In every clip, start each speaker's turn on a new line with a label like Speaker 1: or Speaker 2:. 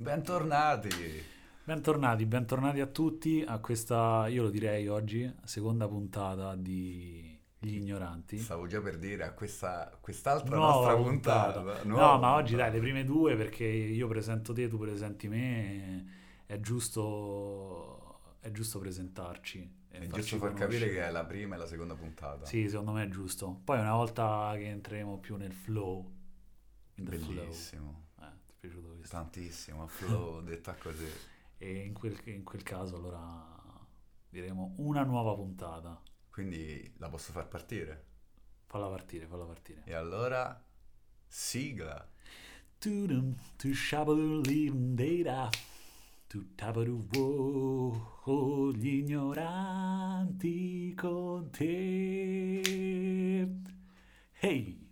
Speaker 1: Bentornati!
Speaker 2: Bentornati, bentornati a tutti a questa, io lo direi oggi, seconda puntata di Gli Ignoranti.
Speaker 1: Stavo già per dire a questa, quest'altra
Speaker 2: Nuova
Speaker 1: nostra
Speaker 2: puntata.
Speaker 1: puntata.
Speaker 2: No, ma oggi dai, le prime due perché io presento te, tu presenti me, è giusto, è giusto presentarci. e
Speaker 1: È giusto far
Speaker 2: conoscere.
Speaker 1: capire che è la prima e la seconda puntata.
Speaker 2: Sì, secondo me è giusto. Poi una volta che entreremo più nel flow, the flow. Piaciuto questo?
Speaker 1: Tantissimo, flow, detta così.
Speaker 2: E in quel, in quel caso allora diremo una nuova puntata.
Speaker 1: Quindi la posso far partire.
Speaker 2: Falla partire, falla partire.
Speaker 1: E allora, sigla.
Speaker 2: Tudum, tu shabadu lim data, tu tabadu wo, oh, gli ignoranti con te. Hey!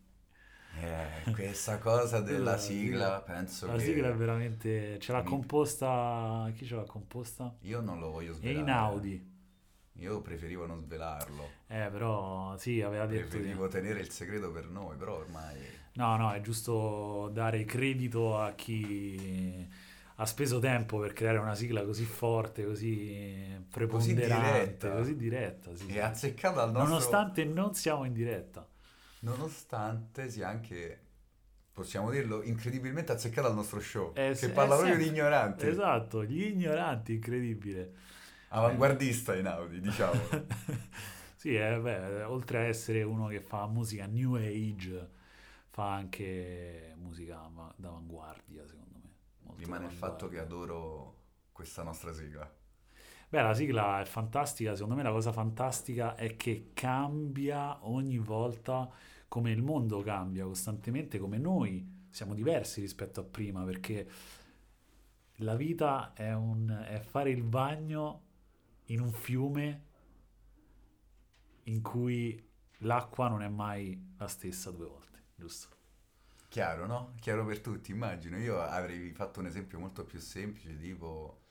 Speaker 1: Eh, questa cosa della
Speaker 2: La
Speaker 1: sigla, penso
Speaker 2: La
Speaker 1: che...
Speaker 2: sigla è veramente... Ce l'ha
Speaker 1: Mi-
Speaker 2: composta... Chi ce l'ha composta?
Speaker 1: Io non lo voglio
Speaker 2: E
Speaker 1: svelare.
Speaker 2: in Audi.
Speaker 1: Io preferivo non svelarlo.
Speaker 2: Eh, però sì, aveva detto...
Speaker 1: Preferivo tenere il segreto per noi, però ormai...
Speaker 2: No, no, è giusto dare credito a chi ha speso tempo per creare una sigla così forte, così preponderante,
Speaker 1: diretta.
Speaker 2: così diretta. sì,
Speaker 1: È
Speaker 2: sì.
Speaker 1: azzeccato al nostro...
Speaker 2: Nonostante non siamo in diretta.
Speaker 1: Nonostante sia anche, possiamo dirlo, incredibilmente azzeccato al nostro show,
Speaker 2: Eh,
Speaker 1: che parla
Speaker 2: eh,
Speaker 1: proprio
Speaker 2: sì.
Speaker 1: di ignoranti,
Speaker 2: Esatto, gli ignoranti, incredibile.
Speaker 1: avanguardista in Audi, diciamo.
Speaker 2: sì, eh, beh, oltre a essere uno che fa musica new age, fa anche musica ma- d'avanguardia, secondo me. Molto
Speaker 1: Rimane il fatto che adoro questa nostra sigla.
Speaker 2: Beh, la sigla è fantastica, secondo me la cosa fantastica è che cambia ogni volta come il mondo cambia costantemente, come noi siamo diversi rispetto a prima, perché la vita è, un, è fare il bagno in un fiume in cui l'acqua non è mai la stessa due volte, giusto?
Speaker 1: Chiaro, no? Chiaro per tutti, immagino. Io avrei fatto un esempio molto più semplice, tipo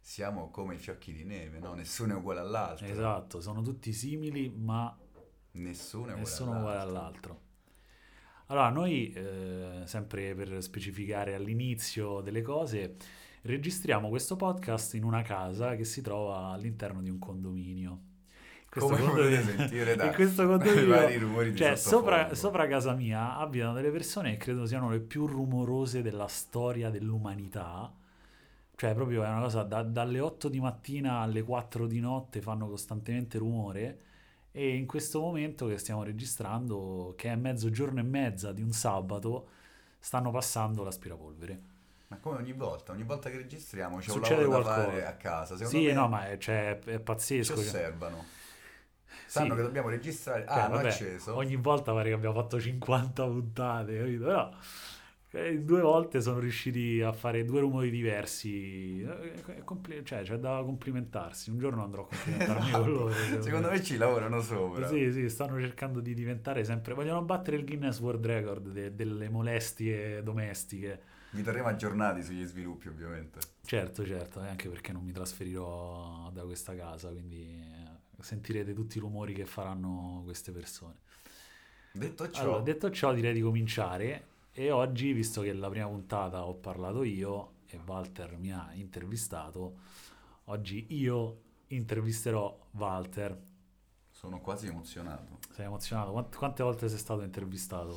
Speaker 1: siamo come i fiocchi di neve, no? Nessuno è uguale all'altro.
Speaker 2: Esatto, sono tutti simili, ma
Speaker 1: Nessuno è uguale
Speaker 2: nessuno uguale
Speaker 1: all'altro.
Speaker 2: all'altro. Allora, noi, eh, sempre per specificare all'inizio delle cose, registriamo questo podcast in una casa che si trova all'interno di un condominio. Questo
Speaker 1: Come potete sentire da-
Speaker 2: questo condominio,
Speaker 1: vari rumori di
Speaker 2: cioè, sopra, sopra casa mia abitano delle persone che credo siano le più rumorose della storia dell'umanità. Cioè, proprio è una cosa da- dalle 8 di mattina alle 4 di notte fanno costantemente rumore. E in questo momento che stiamo registrando, che è mezzogiorno e mezza di un sabato, stanno passando l'aspirapolvere.
Speaker 1: Ma come ogni volta, ogni volta che registriamo c'è un
Speaker 2: Succede
Speaker 1: lavoro da
Speaker 2: qualcosa.
Speaker 1: fare a casa. Secondo
Speaker 2: Sì,
Speaker 1: me
Speaker 2: no, ma è, cioè, è
Speaker 1: ci
Speaker 2: pazzesco. cioè.
Speaker 1: osservano. Sanno
Speaker 2: Sì.
Speaker 1: che dobbiamo registrare.
Speaker 2: Cioè,
Speaker 1: Ah, hanno
Speaker 2: vabbè,
Speaker 1: acceso.
Speaker 2: Ogni volta pare che abbiamo fatto 50 puntate, capito? Però eh, due volte sono riusciti a fare due rumori diversi. Eh, compli- cioè, c'è da complimentarsi. Un giorno andrò a complimentarmi con loro.
Speaker 1: Secondo me ci lavorano sopra.
Speaker 2: Sì, sì, stanno cercando di diventare sempre. Vogliono battere il Guinness World Record de- delle molestie domestiche.
Speaker 1: Vi terremo aggiornati sugli sviluppi, ovviamente.
Speaker 2: Certo, certo, e anche perché non mi trasferirò da questa casa, quindi eh, sentirete tutti i rumori che faranno queste persone.
Speaker 1: Detto ciò,
Speaker 2: Allora, detto ciò, direi di cominciare. E oggi, visto che la prima puntata ho parlato io e Walter mi ha intervistato, oggi io intervisterò Walter.
Speaker 1: sono quasi emozionato.
Speaker 2: Sei emozionato? Quant- Quante volte sei stato intervistato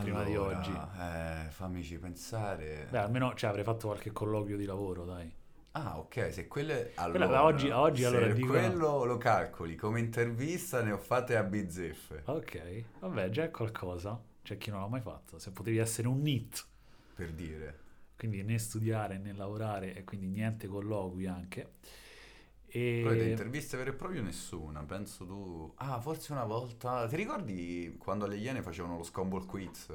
Speaker 2: prima di oggi?
Speaker 1: Eh, fammici pensare.
Speaker 2: Beh, almeno cioè, avrei fatto qualche colloquio di lavoro, dai.
Speaker 1: Ah, ok, se quelle... Allora,
Speaker 2: da oggi- a oggi,
Speaker 1: se
Speaker 2: allora, dico-
Speaker 1: quello lo calcoli come intervista, ne ho fatte a bizzeffe.
Speaker 2: Ok, vabbè, già è qualcosa. C'è chi non l'ha mai fatto. Se potevi essere un NIT,
Speaker 1: Per dire.
Speaker 2: quindi né studiare né lavorare e quindi niente colloqui anche. E...
Speaker 1: Poi di interviste vere e proprie nessuna, penso tu... Ah, forse una volta... Ti ricordi quando alle Iene facevano lo Scumble Quiz?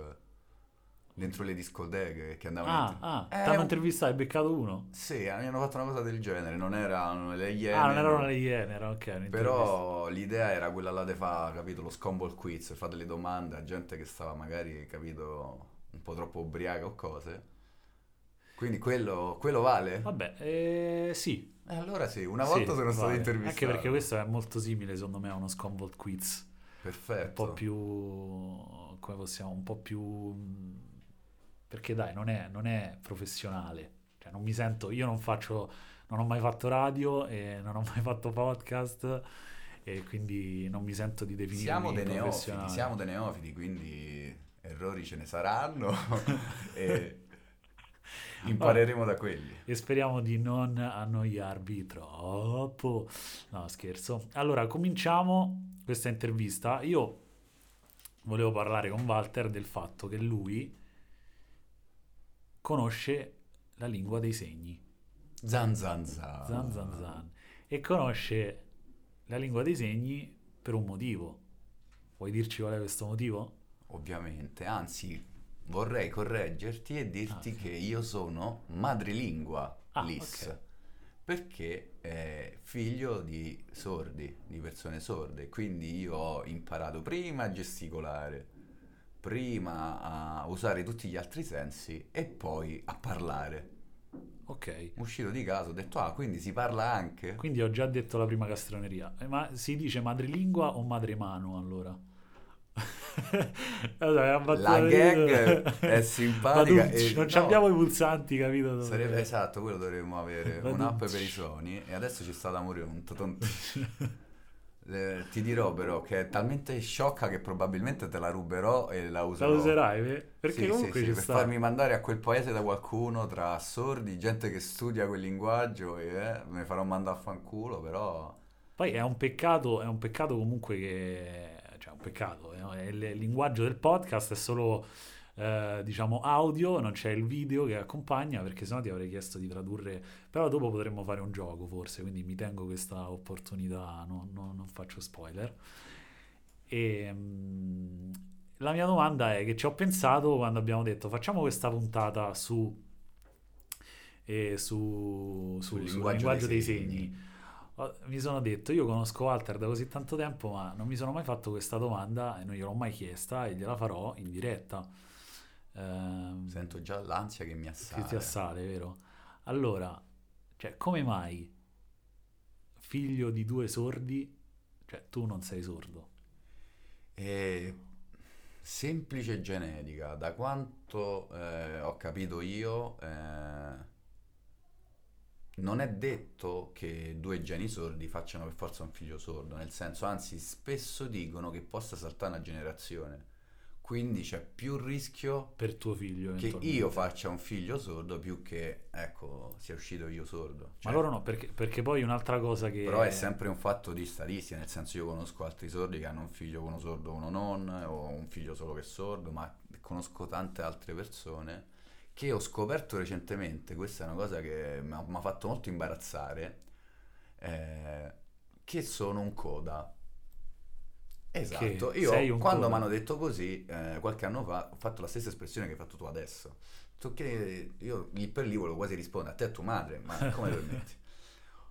Speaker 1: Dentro le discoteche che andavano...
Speaker 2: Ah,
Speaker 1: in-
Speaker 2: ah,
Speaker 1: Eh,
Speaker 2: ti hanno
Speaker 1: un-
Speaker 2: intervistato, hai beccato uno?
Speaker 1: Sì, mi hanno fatto una cosa del genere, non erano le Iene...
Speaker 2: ah, non erano le iene, era ok.
Speaker 1: Però l'idea era quella là di fare, capito, lo Scumble Quiz, fare delle domande a gente che stava magari, capito, un po' troppo ubriaca o cose. Quindi quello, quello vale?
Speaker 2: Vabbè, eh, sì.
Speaker 1: Eh, allora sì, una
Speaker 2: Sì,
Speaker 1: volta sono stato
Speaker 2: vale.
Speaker 1: intervistato.
Speaker 2: Anche perché questo è molto simile, secondo me, a uno Scumbled Quiz.
Speaker 1: Perfetto.
Speaker 2: Un po' più... come possiamo... Un po' più... Perché dai, non è, non è professionale. cioè non mi sento, io non faccio, non ho mai fatto radio e non ho mai fatto podcast e quindi non mi sento di definirmi
Speaker 1: Siamo dei neofiti, siamo dei neofiti, quindi errori ce ne saranno e impareremo da quelli.
Speaker 2: e speriamo di non annoiarvi troppo. No, scherzo. Allora, cominciamo questa intervista. Io volevo parlare con Walter del fatto che lui conosce la lingua dei segni,
Speaker 1: Zan zan zan.
Speaker 2: zan zan zan, e conosce la lingua dei segni per un motivo. Vuoi dirci qual è questo motivo?
Speaker 1: Ovviamente, anzi vorrei correggerti e dirti
Speaker 2: Ah, sì.
Speaker 1: che io sono madrelingua
Speaker 2: Ah,
Speaker 1: LIS.
Speaker 2: ok.
Speaker 1: Perché è figlio di sordi, di persone sorde, quindi io ho imparato prima a gesticolare, prima a usare tutti gli altri sensi e poi a parlare.
Speaker 2: Ok.
Speaker 1: Uscito di casa ho detto, ah, quindi si parla anche?
Speaker 2: Quindi ho già detto la prima castroneria. Eh, Ma si dice madrelingua o madremano allora? Allora,
Speaker 1: La gag è simpatica
Speaker 2: tu- non
Speaker 1: no.
Speaker 2: abbiamo i pulsanti, capito?
Speaker 1: Sarebbe esatto, quello dovremmo avere un'app per i suoni e adesso ci sta da morire un toton- Eh, ti dirò però che è talmente sciocca che probabilmente te la ruberò e la
Speaker 2: La
Speaker 1: userò.
Speaker 2: userai? ve? Perché
Speaker 1: Sì,
Speaker 2: comunque
Speaker 1: sì, sì, per
Speaker 2: sta.
Speaker 1: farmi mandare a quel paese da qualcuno tra sordi, gente che studia quel linguaggio e eh, me farò mandare a fanculo, però
Speaker 2: Poi è un peccato, è un peccato comunque che... Cioè, un peccato. il il linguaggio del podcast è solo, eh, diciamo, audio, non c'è il video che accompagna, perché sennò ti avrei chiesto di tradurre... Però dopo potremmo fare un gioco, forse, quindi mi tengo questa opportunità, no- no- non faccio spoiler. E... mm, la mia domanda è che ci ho pensato quando abbiamo detto facciamo questa puntata su... eh, su, su-
Speaker 1: Sul
Speaker 2: sul
Speaker 1: linguaggio
Speaker 2: linguaggio
Speaker 1: dei
Speaker 2: dei
Speaker 1: segni.
Speaker 2: segni. Ho- Mi sono detto, io conosco Walter da così tanto tempo, ma non mi sono mai fatto questa domanda e non gliel'ho mai chiesta e gliela farò in diretta. Ehm,
Speaker 1: sento già l'ansia che mi
Speaker 2: che
Speaker 1: assale.
Speaker 2: ti assale, vero? Allora, cioè, come mai figlio di due sordi, cioè tu non sei sordo?
Speaker 1: È semplice genetica, da quanto eh, ho capito io, eh, non è detto che due geni sordi facciano per forza un figlio sordo, nel senso, anzi, spesso dicono che possa saltare una generazione. Quindi c'è più rischio
Speaker 2: Per tuo figlio,
Speaker 1: che io faccia un figlio sordo più che, ecco, sia uscito io sordo.
Speaker 2: Ma
Speaker 1: Cioè,
Speaker 2: loro no, perché, perché poi un'altra cosa che...
Speaker 1: però è sempre un fatto di statistica, nel senso io conosco altri sordi che hanno un figlio uno sordo uno non, o un figlio solo che è sordo, ma conosco tante altre persone che ho scoperto recentemente, questa è una cosa che mi ha mi ha fatto molto imbarazzare, eh, che sono un coda. Esatto, io quando mi hanno detto così, eh, qualche anno fa, ho fatto la stessa espressione che hai fatto tu adesso. Che io lì per lì volevo quasi rispondere a te e a tua madre, ma come permetti?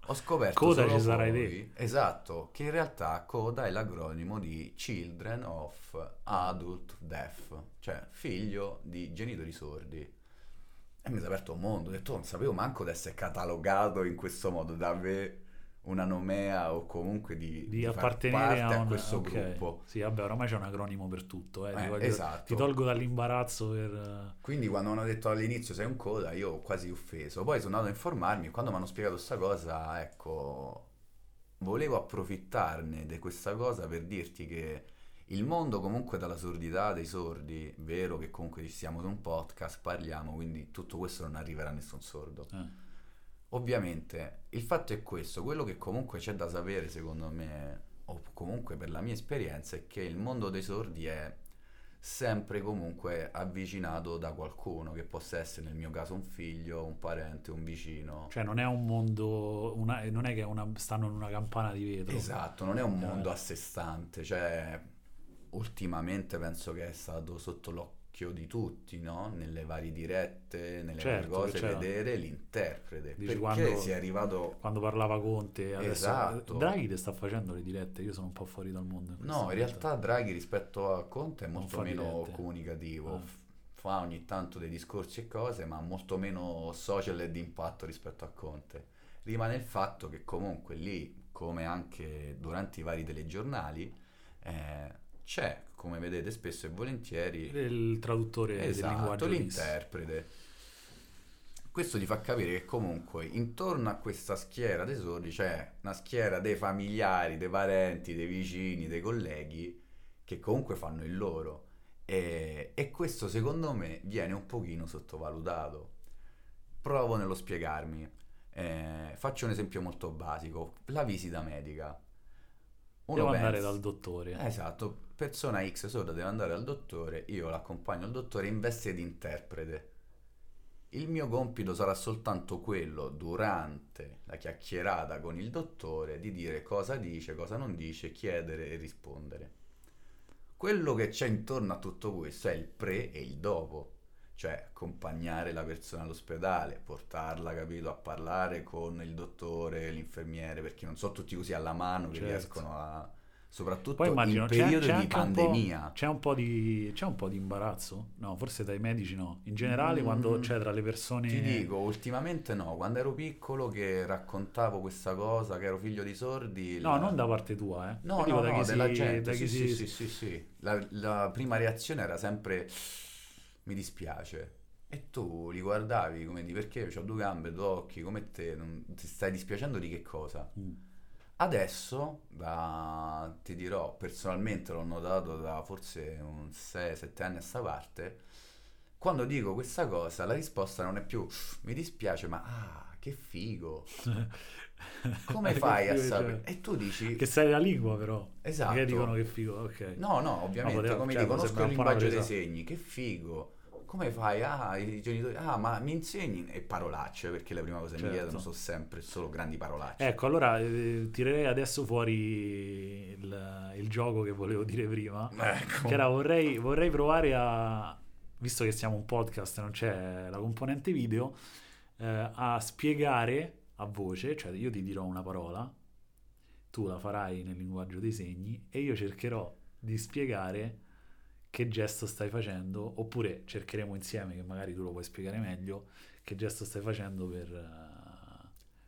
Speaker 1: Ho scoperto
Speaker 2: Coda ci sarai
Speaker 1: poi- esatto, che in realtà CODA è l'acronimo di Children of Adult Deaf, cioè figlio di genitori sordi. E mi si è aperto un mondo, ho detto, "Oh, non sapevo manco di essere catalogato in questo modo, da avere una nomea o comunque di,
Speaker 2: di
Speaker 1: di far
Speaker 2: appartenere
Speaker 1: parte
Speaker 2: a,
Speaker 1: a,
Speaker 2: un-
Speaker 1: questo
Speaker 2: ok.
Speaker 1: gruppo.
Speaker 2: Sì, vabbè, oramai c'è un acronimo per tutto, eh, ti
Speaker 1: Eh,
Speaker 2: voglio-
Speaker 1: esatto.
Speaker 2: Ti tolgo dall'imbarazzo per...
Speaker 1: Quindi quando hanno detto all'inizio sei un coda, io ho quasi offeso. Poi sono andato a informarmi e quando mi hanno spiegato questa cosa, ecco, volevo approfittarne di questa cosa per dirti che il mondo comunque dalla sordità dei sordi, vero che comunque ci siamo su un podcast, parliamo, quindi tutto questo non arriverà a nessun sordo.
Speaker 2: eh.
Speaker 1: Ovviamente il fatto è questo, quello che comunque c'è da sapere secondo me, o comunque per la mia esperienza, è che il mondo dei sordi è sempre comunque avvicinato da qualcuno, che possa essere nel mio caso un figlio, un parente, un vicino.
Speaker 2: Cioè non è un mondo, una- non è che una- stanno in una campana di vetro.
Speaker 1: Esatto, non è un
Speaker 2: Eh.
Speaker 1: mondo a sé stante, cioè ultimamente penso che è stato sotto l'occhio di tutti, no? Nelle varie dirette, nelle
Speaker 2: Certo,
Speaker 1: varie cose,
Speaker 2: c'era.
Speaker 1: vedere l'interprete.
Speaker 2: Dici
Speaker 1: perché
Speaker 2: quando-
Speaker 1: si è arrivato
Speaker 2: Quando parlava Conte, adesso
Speaker 1: Esatto.
Speaker 2: Draghi te sta facendo le dirette, io sono un po' fuori dal mondo. in
Speaker 1: No, in realtà Draghi rispetto a Conte è molto meno
Speaker 2: dirette.
Speaker 1: comunicativo. F- fa ogni tanto dei discorsi e cose, ma molto meno social e di impatto rispetto a Conte. Rimane il fatto che comunque lì, come anche durante i vari telegiornali, eh, c'è, come vedete spesso e volentieri,
Speaker 2: il traduttore del
Speaker 1: esatto,
Speaker 2: linguaggio LIS.
Speaker 1: l'interprete. Questo ti fa capire che comunque intorno a questa schiera dei sordi c'è una schiera dei familiari, dei parenti, dei vicini, dei colleghi che comunque fanno il loro. E, e questo secondo me viene un pochino sottovalutato. Provo nello spiegarmi. Eh, faccio un esempio molto basico. La visita medica.
Speaker 2: Uno Devo pensa, andare dal dottore.
Speaker 1: Esatto, persona X sorda deve andare dal dottore, io l'accompagno al dottore in veste di interprete il mio compito sarà soltanto quello, durante la chiacchierata con il dottore, di dire cosa dice, cosa non dice, chiedere e rispondere. Quello che c'è intorno a tutto questo è il pre e il dopo, cioè accompagnare la persona all'ospedale, portarla, capito, a parlare con il dottore, l'infermiere, perché non sono tutti così alla mano che certo. riescono a soprattutto Poi immagino, in periodo c'è, c'è di pandemia.
Speaker 2: Un c'è, un po' di, c'è un po' di imbarazzo? No, forse dai medici no. In generale mm, quando c'è tra le persone...
Speaker 1: Ti dico, ultimamente no. Quando ero piccolo che raccontavo questa cosa, che ero figlio di sordi...
Speaker 2: No, la... non da parte tua, eh.
Speaker 1: No, no, no, della si, gente. Sì, si... sì, sì, sì, sì. La, la prima reazione era sempre... Mi dispiace. E tu li guardavi come di perché ho due gambe, due occhi, come te, non, ti stai dispiacendo di che cosa? Mm. Adesso, da, ti dirò, personalmente l'ho notato da forse un 6-7 anni a sta parte, quando dico questa cosa la risposta non è più mi dispiace, ma ah, che figo. Come fai a sapere? Cioè,
Speaker 2: e tu dici... Che sai la lingua però.
Speaker 1: Esatto.
Speaker 2: Che dicono che figo, ok.
Speaker 1: No, no, ovviamente, no, poteva, come cioè, dico, conosco il linguaggio dei segni, che figo come fai? Ah, i genitori, ah, ma mi insegni? E parolacce, perché le prime cose certo. mi chiedono sono sempre solo grandi parolacce.
Speaker 2: Ecco, allora eh, tirerei adesso fuori il, il, gioco che volevo dire prima, ecco. che era vorrei, vorrei provare a, visto che siamo un podcast e non c'è la componente video, eh, a spiegare a voce, cioè io ti dirò una parola, tu la farai nel linguaggio dei segni e io cercherò di spiegare che gesto stai facendo, oppure cercheremo insieme, che magari tu lo puoi spiegare meglio, che gesto stai facendo per...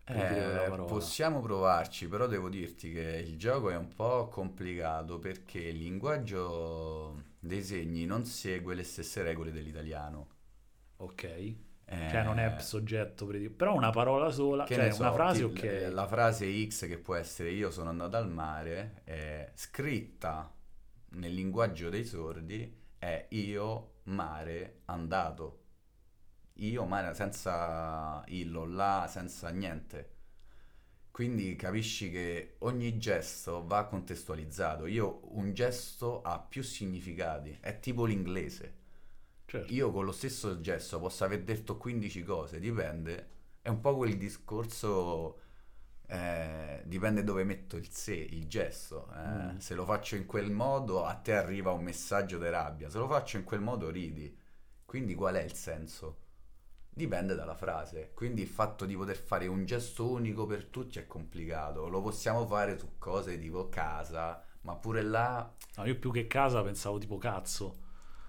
Speaker 1: Uh, eh, possiamo provarci, però devo dirti che il gioco è un po' complicato perché il linguaggio dei segni non segue le stesse regole dell'italiano.
Speaker 2: Ok. Eh, cioè non è soggetto, però una parola sola, che cioè so, una frase ok.
Speaker 1: La frase X che può essere io sono andato al mare è scritta nel linguaggio dei sordi è io, mare, andato. Io, mare, senza illo, là, senza niente. Quindi capisci che ogni gesto va contestualizzato. Io un gesto ha più significati, è tipo l'inglese. Certo. Io con lo stesso gesto posso aver detto 15 cose, dipende. È un po' quel discorso eh, dipende dove metto il sé, il gesto. Eh. Mm. Se lo faccio in quel modo, a te arriva un messaggio di rabbia. Se lo faccio in quel modo, ridi. Quindi qual è il senso? Dipende dalla frase. Quindi il fatto di poter fare un gesto unico per tutti è complicato. Lo possiamo fare su cose tipo casa, ma pure là.
Speaker 2: No, io più che casa pensavo tipo cazzo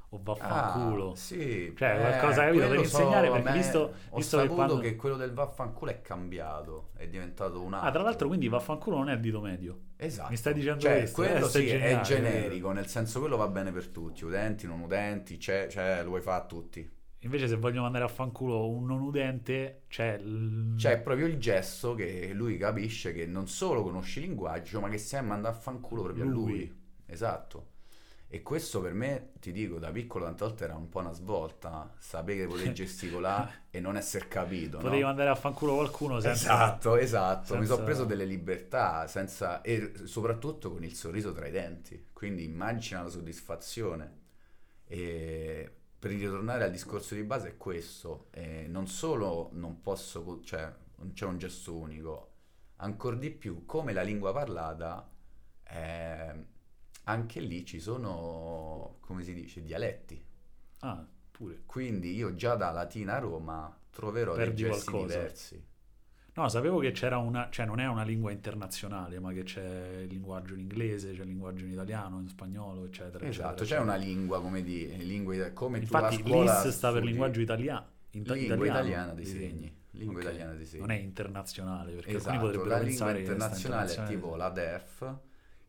Speaker 2: o vaffanculo.
Speaker 1: Ah, sì,
Speaker 2: cioè eh, qualcosa capito per insegnare so, perché visto,
Speaker 1: ho
Speaker 2: visto
Speaker 1: saputo
Speaker 2: che, quando...
Speaker 1: che, quello del vaffanculo è cambiato, è diventato un altro.
Speaker 2: Ah, tra l'altro quindi vaffanculo non è il dito medio.
Speaker 1: Esatto.
Speaker 2: Mi stai dicendo
Speaker 1: cioè,
Speaker 2: questo?
Speaker 1: Quello eh, sì, è generico, nel senso quello va bene per tutti, udenti, non udenti, c'è, c'è, lo vuoi fare a tutti.
Speaker 2: Invece se voglio mandare a fanculo un non udente, c'è... L...
Speaker 1: C'è proprio il gesto che lui capisce che non solo conosci il linguaggio, ma che sai mandare a fanculo proprio lui. a lui. Esatto. E questo per me, ti dico, da piccolo tante volte era un po' una svolta, sapere che potevi gesticolare e non essere capito.
Speaker 2: Potevi
Speaker 1: no?
Speaker 2: mandare a fanculo qualcuno senza...
Speaker 1: Esatto, esatto, senza... mi sono preso delle libertà senza... e soprattutto con il sorriso tra i denti, quindi immagina la soddisfazione. E per ritornare al discorso di base è questo, eh, non solo non posso, cioè non c'è un gesto unico, ancora di più come la lingua parlata... Eh, anche lì ci sono, come si dice, dialetti.
Speaker 2: Ah, pure.
Speaker 1: Quindi io già da Latina a Roma troverò Perdi dei gesti qualcosa. diversi.
Speaker 2: No, sapevo che c'era una, cioè non è una lingua internazionale, ma che c'è il linguaggio in inglese, c'è il linguaggio in italiano, in spagnolo, eccetera.
Speaker 1: Esatto,
Speaker 2: eccetera,
Speaker 1: c'è una lingua, come di, lingue, come
Speaker 2: Infatti,
Speaker 1: tu la
Speaker 2: LIS sta per linguaggio italiano.
Speaker 1: Lingua italiano, italiana dei segni. Lingua okay. italiana dei segni.
Speaker 2: Non è internazionale, perché
Speaker 1: esatto,
Speaker 2: alcuni potrebbero
Speaker 1: la lingua internazionale è tipo la DEF,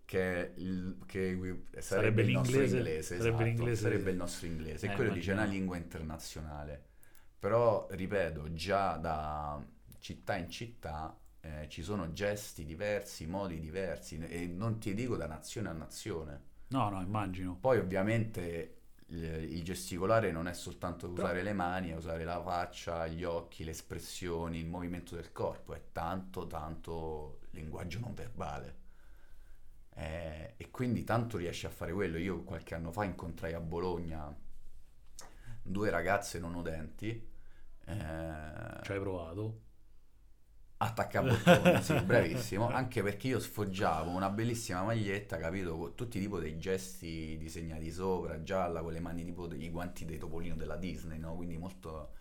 Speaker 1: che, il, che sarebbe,
Speaker 2: sarebbe,
Speaker 1: il nostro
Speaker 2: inglese, sarebbe,
Speaker 1: esatto,
Speaker 2: l'inglese,
Speaker 1: sarebbe il nostro inglese, e quello dice una lingua internazionale. Però, ripeto, già da città in città eh, ci sono gesti diversi, modi diversi e non ti dico da nazione a nazione.
Speaker 2: No, no, immagino.
Speaker 1: Poi ovviamente il, il gesticolare non è soltanto
Speaker 2: Però-
Speaker 1: usare le mani, è usare la faccia, gli occhi, le espressioni, il movimento del corpo, è tanto, tanto linguaggio non verbale. Eh, e quindi tanto riesci a fare quello. Io qualche anno fa incontrai a Bologna due ragazze non udenti. eh,
Speaker 2: Ci hai provato?
Speaker 1: Attaccabottoni, sì, bravissimo. Anche perché io sfoggiavo una bellissima maglietta, capito? Con tutti tipo dei gesti disegnati sopra, gialla, con le mani tipo dei guanti dei Topolino della Disney, no? Quindi molto...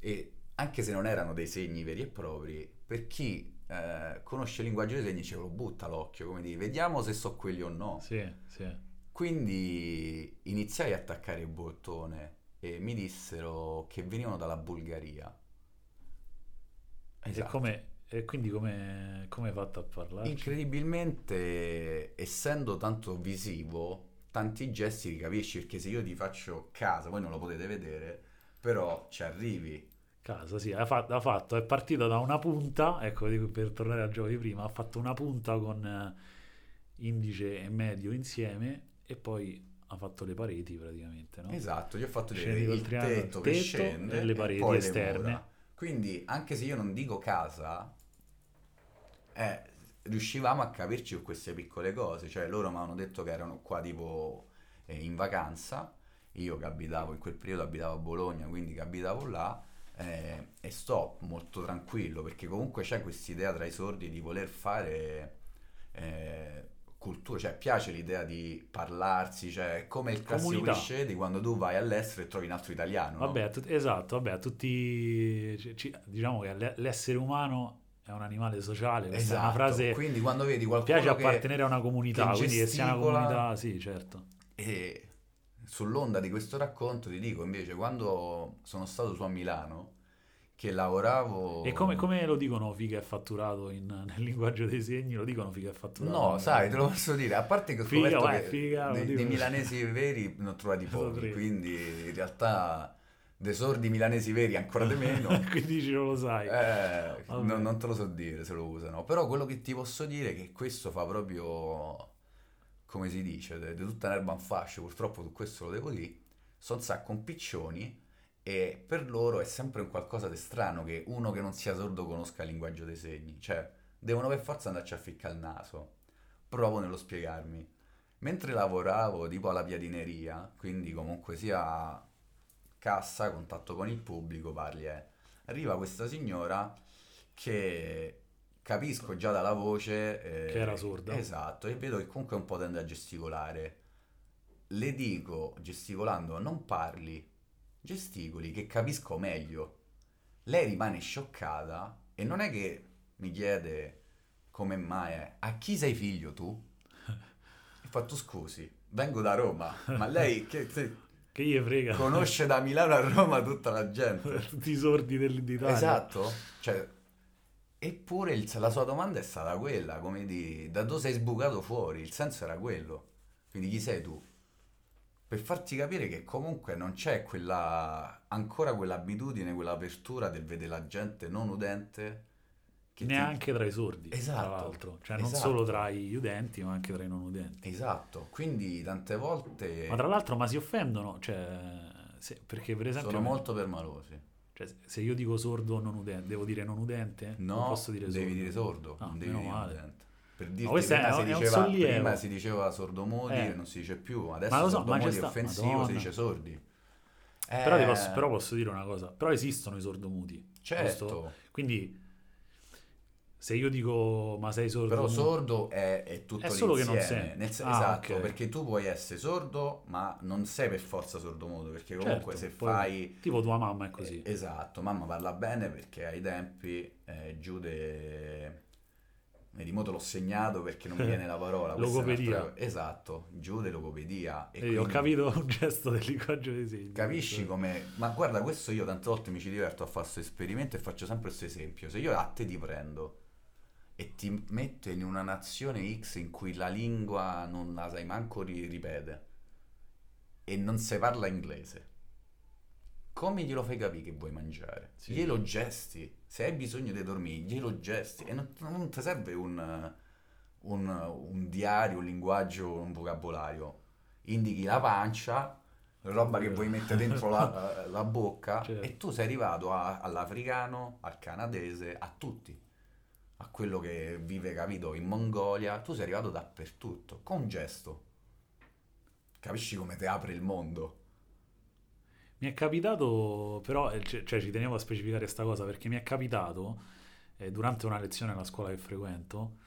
Speaker 1: E anche se non erano dei segni veri e propri, per chi eh, conosce il linguaggio dei segni ce lo butta l'occhio, come dire, vediamo se so quelli o no.
Speaker 2: Sì, sì.
Speaker 1: Quindi iniziai a attaccare il bottone e mi dissero che venivano dalla Bulgaria.
Speaker 2: E,
Speaker 1: Esatto.
Speaker 2: come, e quindi come, come hai fatto a parlarci?
Speaker 1: Incredibilmente, essendo tanto visivo, tanti gesti li capisci perché se io ti faccio casa, voi non lo potete vedere, però ci arrivi.
Speaker 2: Casa, sì, ha fatto, ha fatto- è partito da una punta, ecco, per tornare al gioco di prima, ha fatto una punta con eh, indice e medio insieme e poi ha fatto le pareti praticamente, no?
Speaker 1: Esatto, io ho fatto vedere il
Speaker 2: triangolo,
Speaker 1: tetto che
Speaker 2: tetto
Speaker 1: scende
Speaker 2: e le pareti
Speaker 1: le
Speaker 2: esterne.
Speaker 1: mura. Quindi, anche se io non dico casa, eh, riuscivamo a capirci con queste piccole cose. Cioè, loro mi hanno detto che erano qua tipo eh, in vacanza. Io che abitavo in quel periodo, abitavo a Bologna, quindi che abitavo là. Eh, e sto molto tranquillo perché comunque c'è quest'idea tra i sordi di voler fare eh, cultura, cioè piace l'idea di parlarsi, cioè come il classico cliché di quando tu vai all'estero e trovi un altro italiano, no?
Speaker 2: Vabbè, a tut- esatto, vabbè, tutti, ci- ci- diciamo che l'e- l'essere umano è un animale sociale, questa è una
Speaker 1: Esatto,
Speaker 2: frase,
Speaker 1: quindi quando vedi qualcuno
Speaker 2: piace appartenere a una comunità,
Speaker 1: che
Speaker 2: quindi che sia una comunità, sì, certo.
Speaker 1: E sull'onda di questo racconto ti dico invece quando sono stato su a Milano che lavoravo
Speaker 2: E come, come lo dicono figa è fatturato in- nel linguaggio dei segni? Lo dicono figa è fatturato?
Speaker 1: No, sai, te lo posso dire, a parte che ho
Speaker 2: Figa,
Speaker 1: scoperto
Speaker 2: vai,
Speaker 1: che
Speaker 2: figa, lo
Speaker 1: dei, dei milanesi veri ne ho trovati pochi, quindi in realtà dei sordi milanesi veri ancora di meno.
Speaker 2: quindi dici non lo sai.
Speaker 1: Eh, non, non te lo so dire se lo usano, però quello che ti posso dire è che questo fa proprio, come si dice, di tutta l'erba un fascio, purtroppo su questo lo devo dire, sono sacco un piccioni e per loro è sempre un qualcosa di strano che uno che non sia sordo conosca il linguaggio dei segni, cioè devono per forza andarci a ficcare il naso. Provo nello spiegarmi. Mentre lavoravo tipo alla piadineria, quindi comunque sia cassa, contatto con il pubblico, parli, eh. Arriva questa signora che capisco già dalla voce eh,
Speaker 2: Che era sorda.
Speaker 1: Esatto, e vedo che comunque un po' tende a gesticolare. Le dico, gesticolando, non parli, gesticoli, che capisco meglio. Lei rimane scioccata e non è che mi chiede come mai è, a chi sei figlio tu? Ho fatto scusi, vengo da Roma, ma lei che, che
Speaker 2: Che gli frega.
Speaker 1: conosce da Milano a Roma tutta la gente.
Speaker 2: Tutti i sordi del- d'Italia.
Speaker 1: Esatto, cioè, eppure il- la sua domanda è stata quella, come di da dove sei sbucato fuori, il senso era quello. Quindi chi sei tu? Per farti capire che comunque non c'è quella, ancora quell'abitudine, quell'apertura del vedere la gente non udente. che ti-
Speaker 2: Neanche tra i sordi, tra
Speaker 1: Esatto,
Speaker 2: l'altro. Cioè non
Speaker 1: esatto.
Speaker 2: solo tra gli udenti, ma anche tra i non udenti.
Speaker 1: Esatto, quindi tante volte
Speaker 2: Ma tra l'altro, ma si offendono, cioè, se- perché per esempio,
Speaker 1: sono molto permalosi.
Speaker 2: Cioè, se io dico sordo o non udente, devo dire non udente?
Speaker 1: No,
Speaker 2: Non posso dire
Speaker 1: devi
Speaker 2: sordo.
Speaker 1: dire sordo,
Speaker 2: Ah,
Speaker 1: non devi dire
Speaker 2: male.
Speaker 1: udente. Per dirti, prima, si
Speaker 2: è un
Speaker 1: diceva, prima si diceva sordomodi
Speaker 2: Eh.
Speaker 1: e non si dice più, adesso
Speaker 2: Ma lo so, ma
Speaker 1: sordomodi
Speaker 2: c'è
Speaker 1: è
Speaker 2: sta-
Speaker 1: offensivo,
Speaker 2: Madonna.
Speaker 1: si dice sordi.
Speaker 2: Però,
Speaker 1: Eh,
Speaker 2: posso, però posso dire una cosa, però esistono i sordomuti.
Speaker 1: certo,
Speaker 2: giusto? Quindi se io dico ma sei sordo
Speaker 1: però
Speaker 2: muto",
Speaker 1: sordo è, è tutto
Speaker 2: È solo che non senti.
Speaker 1: nel
Speaker 2: Ah,
Speaker 1: esatto,
Speaker 2: ok.
Speaker 1: perché tu puoi essere sordo, ma non sei per forza sordomuto, perché comunque
Speaker 2: Certo,
Speaker 1: se
Speaker 2: poi-
Speaker 1: fai
Speaker 2: tipo tua mamma è così.
Speaker 1: Eh, Esatto, mamma parla bene perché ai tempi eh, Giude... Vedi, mo te l'ho segnato perché non mi viene la parola.
Speaker 2: Logopedia.
Speaker 1: Esatto, Giude logopedia. E
Speaker 2: Vedi, ho
Speaker 1: quindi
Speaker 2: capito un gesto del linguaggio dei segni.
Speaker 1: Capisci come... Ma guarda, questo io tante volte mi ci diverto a fare questo esperimento e faccio sempre questo esempio. Se io a te ti prendo e ti metto in una nazione X in cui la lingua non la sai manco ri- ripete e non si parla inglese, come glielo fai capire che vuoi mangiare?
Speaker 2: Sì.
Speaker 1: Glielo gesti. Se hai bisogno di dormire, glielo gesti. E non, non ti serve un, un, un diario, un linguaggio, un vocabolario. Indichi la pancia, roba che vuoi mettere dentro la, la bocca,
Speaker 2: Certo.
Speaker 1: e tu sei arrivato a- all'africano, al canadese, a tutti. A quello che vive, capito, in Mongolia. Tu sei arrivato dappertutto, con un gesto. Capisci come ti apre il mondo?
Speaker 2: Mi è capitato, però, eh, cioè, ci tenevo a specificare questa cosa perché mi è capitato, eh, durante una lezione alla scuola che frequento,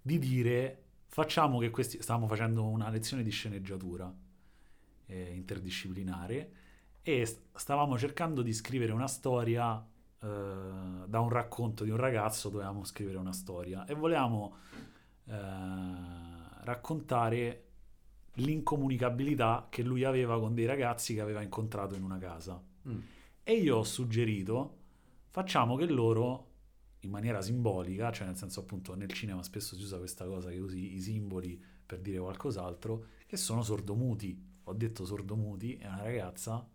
Speaker 2: di dire, facciamo che questi... Stavamo facendo una lezione di sceneggiatura eh, interdisciplinare e st- stavamo cercando di scrivere una storia da un racconto di un ragazzo, dovevamo scrivere una storia e volevamo eh, raccontare l'incomunicabilità che lui aveva con dei ragazzi che aveva incontrato in una casa. E io ho suggerito, facciamo che loro, in maniera simbolica, cioè nel senso appunto nel cinema spesso si usa questa cosa che usi i simboli per dire qualcos'altro, che sono sordomuti. Ho detto sordomuti e una ragazza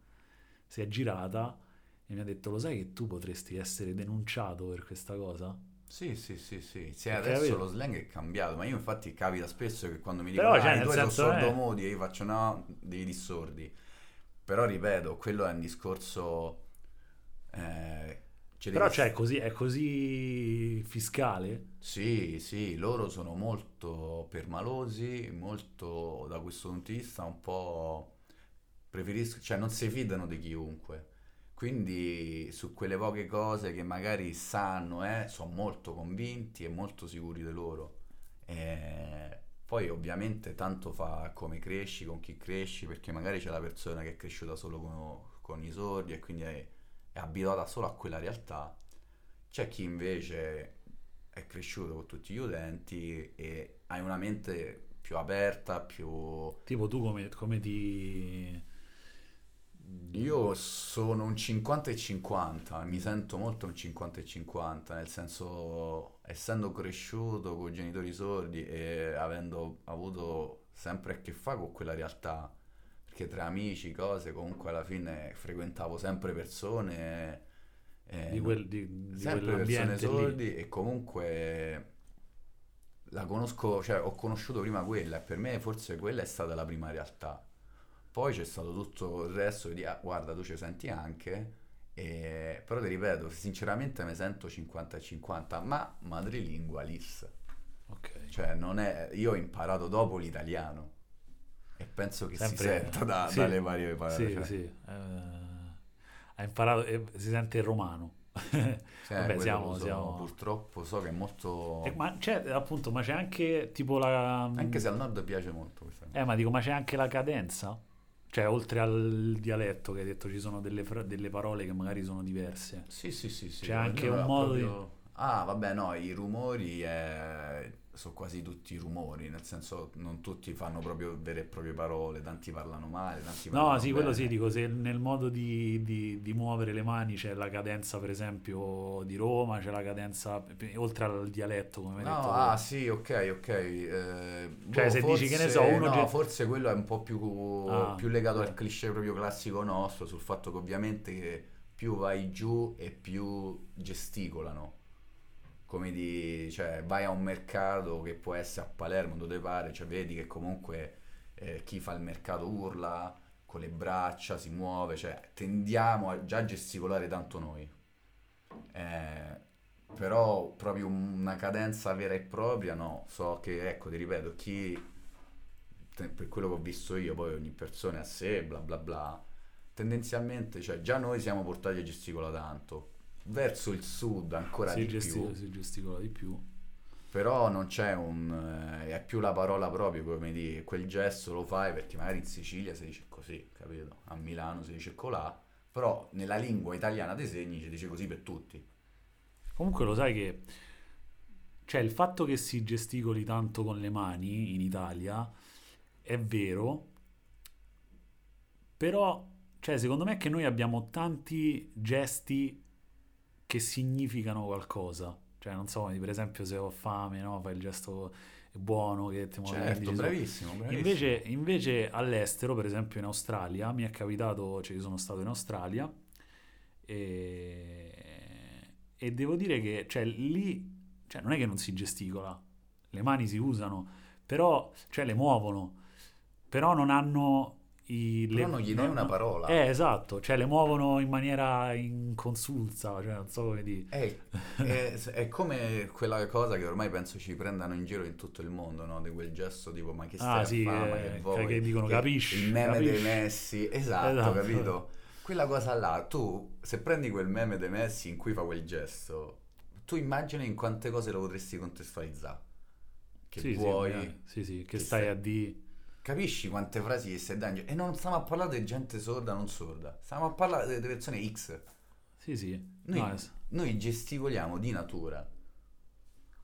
Speaker 2: si è girata e mi ha detto, lo sai che tu potresti essere denunciato per questa cosa?
Speaker 1: Sì, sì, sì, sì.
Speaker 2: Perché
Speaker 1: adesso
Speaker 2: capito?
Speaker 1: lo slang è cambiato, ma io infatti capita spesso che quando mi
Speaker 2: Però,
Speaker 1: dicono
Speaker 2: cioè,
Speaker 1: ah, i tuoi sono
Speaker 2: senso, eh.
Speaker 1: e io faccio no, devi dissordi. Però ripeto, quello è un discorso... eh, cioè,
Speaker 2: Però cioè, è così, è così fiscale?
Speaker 1: Sì, sì, loro sono molto permalosi, molto da questo punto di vista un po' preferisco, cioè non si fidano di chiunque. Quindi su quelle poche cose che magari sanno, eh, sono molto convinti e molto sicuri di loro. E poi ovviamente tanto fa come cresci, con chi cresci, perché magari c'è la persona che è cresciuta solo con, con i sordi e quindi è, è abituata solo a quella realtà. C'è chi invece è cresciuto con tutti gli utenti e hai una mente più aperta, più...
Speaker 2: Tipo tu come, come ti...
Speaker 1: Io sono un 50 e 50, mi sento molto un 50 e 50, nel senso, essendo cresciuto con genitori sordi e avendo avuto sempre a che fare con quella realtà, perché tra amici, cose, comunque alla fine frequentavo sempre persone... eh,
Speaker 2: di, quel, di, di
Speaker 1: sempre persone
Speaker 2: quell'ambiente lì.
Speaker 1: sordi e comunque la conosco, cioè ho conosciuto prima quella e per me forse quella è stata la prima realtà. Poi c'è stato tutto il resto di ah, guarda tu ci senti anche, e- però ti ripeto, sinceramente mi sento 50 e 50, ma madrilingualis,
Speaker 2: Ok.
Speaker 1: cioè non è, io ho imparato dopo l'italiano e penso che si
Speaker 2: Sempre-
Speaker 1: senta da-
Speaker 2: sì,
Speaker 1: dalle varie parole.
Speaker 2: Sì,
Speaker 1: cioè,
Speaker 2: sì. ha imparato, eh, si sente il romano.
Speaker 1: cioè,
Speaker 2: Vabbè, siamo,
Speaker 1: so,
Speaker 2: siamo...
Speaker 1: purtroppo so che è molto...
Speaker 2: Eh, ma c'è appunto, ma c'è anche tipo la...
Speaker 1: Anche se al nord piace molto questa cosa.
Speaker 2: Eh, ma dico, ma c'è anche la cadenza? Cioè, oltre al dialetto che hai detto, ci sono delle, fra- delle parole che magari sono diverse.
Speaker 1: Sì, sì, sì, sì.
Speaker 2: C'è anche un modo di-
Speaker 1: proprio- Ah, vabbè, no, i rumori eh, sono quasi tutti rumori, nel senso non tutti fanno proprio vere e proprie parole, tanti parlano male, tanti
Speaker 2: No,
Speaker 1: parlano
Speaker 2: sì, quello
Speaker 1: bene.
Speaker 2: sì, dico, se nel modo di, di- di muovere le mani c'è la cadenza, per esempio, di Roma, c'è la cadenza, oltre al dialetto, come hai
Speaker 1: No,
Speaker 2: detto
Speaker 1: ah sì, ok, ok. eh,
Speaker 2: Cioè,
Speaker 1: boh,
Speaker 2: se dici che ne
Speaker 1: forse-
Speaker 2: so, uno
Speaker 1: no,
Speaker 2: ge-
Speaker 1: forse quello è un po' più,
Speaker 2: Ah,
Speaker 1: più legato
Speaker 2: ok.
Speaker 1: al cliché proprio classico nostro, sul fatto che ovviamente più vai giù e più gesticolano. Come di, cioè, vai a un mercato che può essere a Palermo, dove pare, cioè vedi che comunque eh, chi fa il mercato urla con le braccia, si muove, cioè tendiamo a già gesticolare tanto noi. Eh, però proprio una cadenza vera e propria no, so che ecco ti ripeto chi per quello che ho visto io poi ogni persona è a sé bla bla bla. Tendenzialmente cioè già noi siamo portati a gesticolare tanto verso il sud ancora
Speaker 2: si,
Speaker 1: di
Speaker 2: gesti-
Speaker 1: più.
Speaker 2: si gesticola di più.
Speaker 1: però non c'è un eh, è più la parola proprio come di quel gesto lo fai perché magari in Sicilia si dice così capito? A Milano si dice colà però nella lingua italiana dei segni si dice così per tutti.
Speaker 2: Comunque lo sai che cioè il fatto che si gesticoli tanto con le mani in Italia è vero, però cioè secondo me è che noi abbiamo tanti gesti che significano qualcosa. Cioè non so, per esempio se ho fame, no? Fai il gesto buono che ti muove
Speaker 1: certo
Speaker 2: l'indice
Speaker 1: bravissimo, bravissimo.
Speaker 2: Invece, invece all'estero, per esempio in Australia, mi è capitato, cioè io sono stato in Australia, E, e devo dire che cioè, lì cioè, non è che non si gesticola, le mani si usano, però cioè, le muovono, però non hanno i, le-
Speaker 1: non gli dai una parola.
Speaker 2: Eh, esatto, cioè le muovono in maniera inconsulsa, cioè non so come dire.
Speaker 1: È, è- è come quella cosa che ormai penso ci prendano in giro in tutto il mondo, no? Di quel gesto tipo ma che stai
Speaker 2: Ah,
Speaker 1: a
Speaker 2: sì,
Speaker 1: fare, ma
Speaker 2: eh,
Speaker 1: che vuoi?
Speaker 2: che dicono, capisci,
Speaker 1: Il meme
Speaker 2: capisci.
Speaker 1: dei Messi, esatto,
Speaker 2: Esatto.
Speaker 1: capito? Quella cosa là, tu se prendi quel meme dei Messi in cui fa quel gesto, tu immagini in quante cose lo potresti contestualizzare. Che
Speaker 2: Sì,
Speaker 1: vuoi,
Speaker 2: magari. Sì, sì, che
Speaker 1: che
Speaker 2: stai
Speaker 1: stai-
Speaker 2: a di...
Speaker 1: capisci quante frasi che stai dando? E non stiamo a parlare di gente sorda non sorda, stiamo a parlare delle persone X.
Speaker 2: Sì, sì.
Speaker 1: Noi,
Speaker 2: No,
Speaker 1: noi gesticoliamo di natura.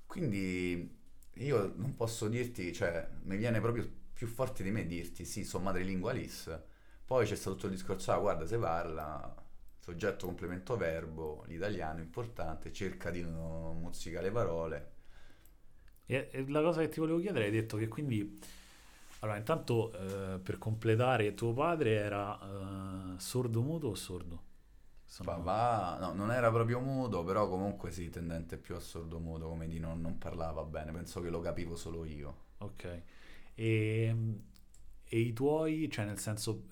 Speaker 1: Quindi io non posso dirti, cioè, mi viene proprio più forte di me dirti sì, sono madrilingualis. Poi c'è stato tutto il discorso, ah, guarda, se parla, soggetto, complemento, verbo, l'italiano è importante, cerca di non mozzicare le parole.
Speaker 2: E, e la cosa che ti volevo chiedere, hai detto che quindi... Allora, intanto eh, per completare, tuo padre era eh, sordo muto o sordo? Sono-
Speaker 1: Papà, no, non era proprio muto, però comunque sì, tendente più a sordo-muto, come di non, non parlava bene, penso che lo capivo solo io.
Speaker 2: Ok. E, e i tuoi, cioè nel senso,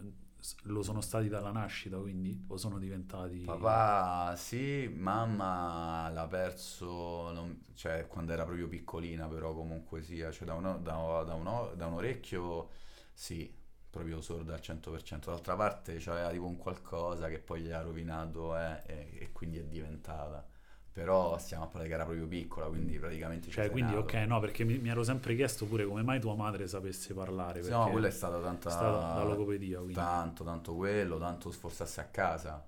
Speaker 2: lo sono stati dalla nascita, quindi? O sono diventati...
Speaker 1: Papà sì, mamma l'ha perso, non- cioè quando era proprio piccolina, però comunque sia, cioè da un, da- da un- da un orecchio sì, proprio sorda al 100%, d'altra parte c'aveva tipo un qualcosa che poi gli ha rovinato eh, e, e quindi è diventata. Però stiamo a parlare che era proprio piccola, quindi praticamente ci
Speaker 2: Cioè, quindi,
Speaker 1: nato.
Speaker 2: ok, no, perché mi, mi ero sempre chiesto pure come mai tua madre sapesse parlare,
Speaker 1: Sì, no, quella è stata tanta...
Speaker 2: è stata logopedia, quindi...
Speaker 1: Tanto, tanto quello, tanto sforzarsi a casa.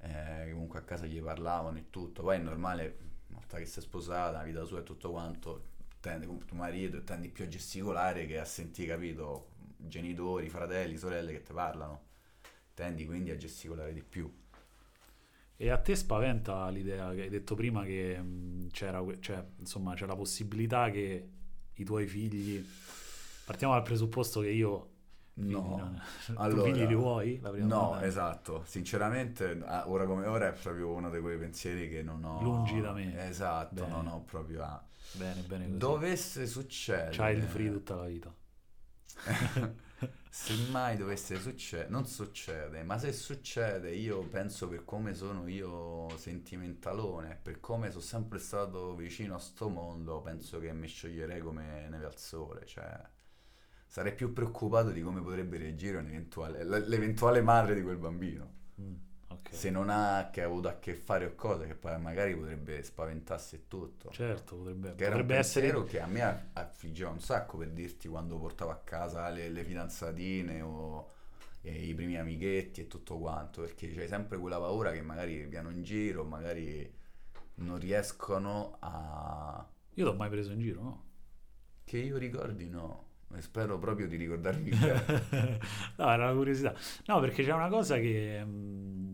Speaker 1: Eh, comunque a casa gli parlavano e tutto. Poi è normale, una volta che sei sposata, la vita sua e tutto quanto, tendi con tuo marito e tendi più a gesticolare che a sentire, capito, genitori, fratelli, sorelle che ti parlano. Tendi quindi a gesticolare di più.
Speaker 2: E a te spaventa l'idea che hai detto prima che mh, c'era, cioè, insomma, c'è la possibilità che i tuoi figli... Partiamo dal presupposto che io... figli
Speaker 1: No,
Speaker 2: tu
Speaker 1: allora-
Speaker 2: figli li vuoi?
Speaker 1: No,
Speaker 2: è-
Speaker 1: esatto, sinceramente ora come ora è proprio uno di quei pensieri che non ho...
Speaker 2: Lungi da me.
Speaker 1: Esatto,
Speaker 2: Bene.
Speaker 1: non ho proprio... ah.
Speaker 2: Bene, bene così.
Speaker 1: Dovesse succedere...
Speaker 2: Child free tutta la vita.
Speaker 1: se mai dovesse succedere, non succede, ma se succede, io penso per come sono io sentimentalone, per come sono sempre stato vicino a sto mondo, penso che mi scioglierei come neve al sole, cioè sarei più preoccupato di come potrebbe reagire l'eventuale madre di quel bambino.
Speaker 2: Mm, ok.
Speaker 1: Se non ha che ha avuto a che fare o cose che poi magari potrebbe spaventarsi tutto.
Speaker 2: Certo, potrebbe,
Speaker 1: Che era un
Speaker 2: essere...
Speaker 1: che a me aff- affliggeva un sacco per dirti quando portavo a casa le, le fidanzatine o i primi amichetti e tutto quanto, perché c'hai sempre quella paura che magari piano in giro, magari non riescono a...
Speaker 2: Io l'ho mai preso in giro, no?
Speaker 1: che io ricordi no, e spero proprio di ricordarmi
Speaker 2: no, era una curiosità. No, perché c'è una cosa che... mm,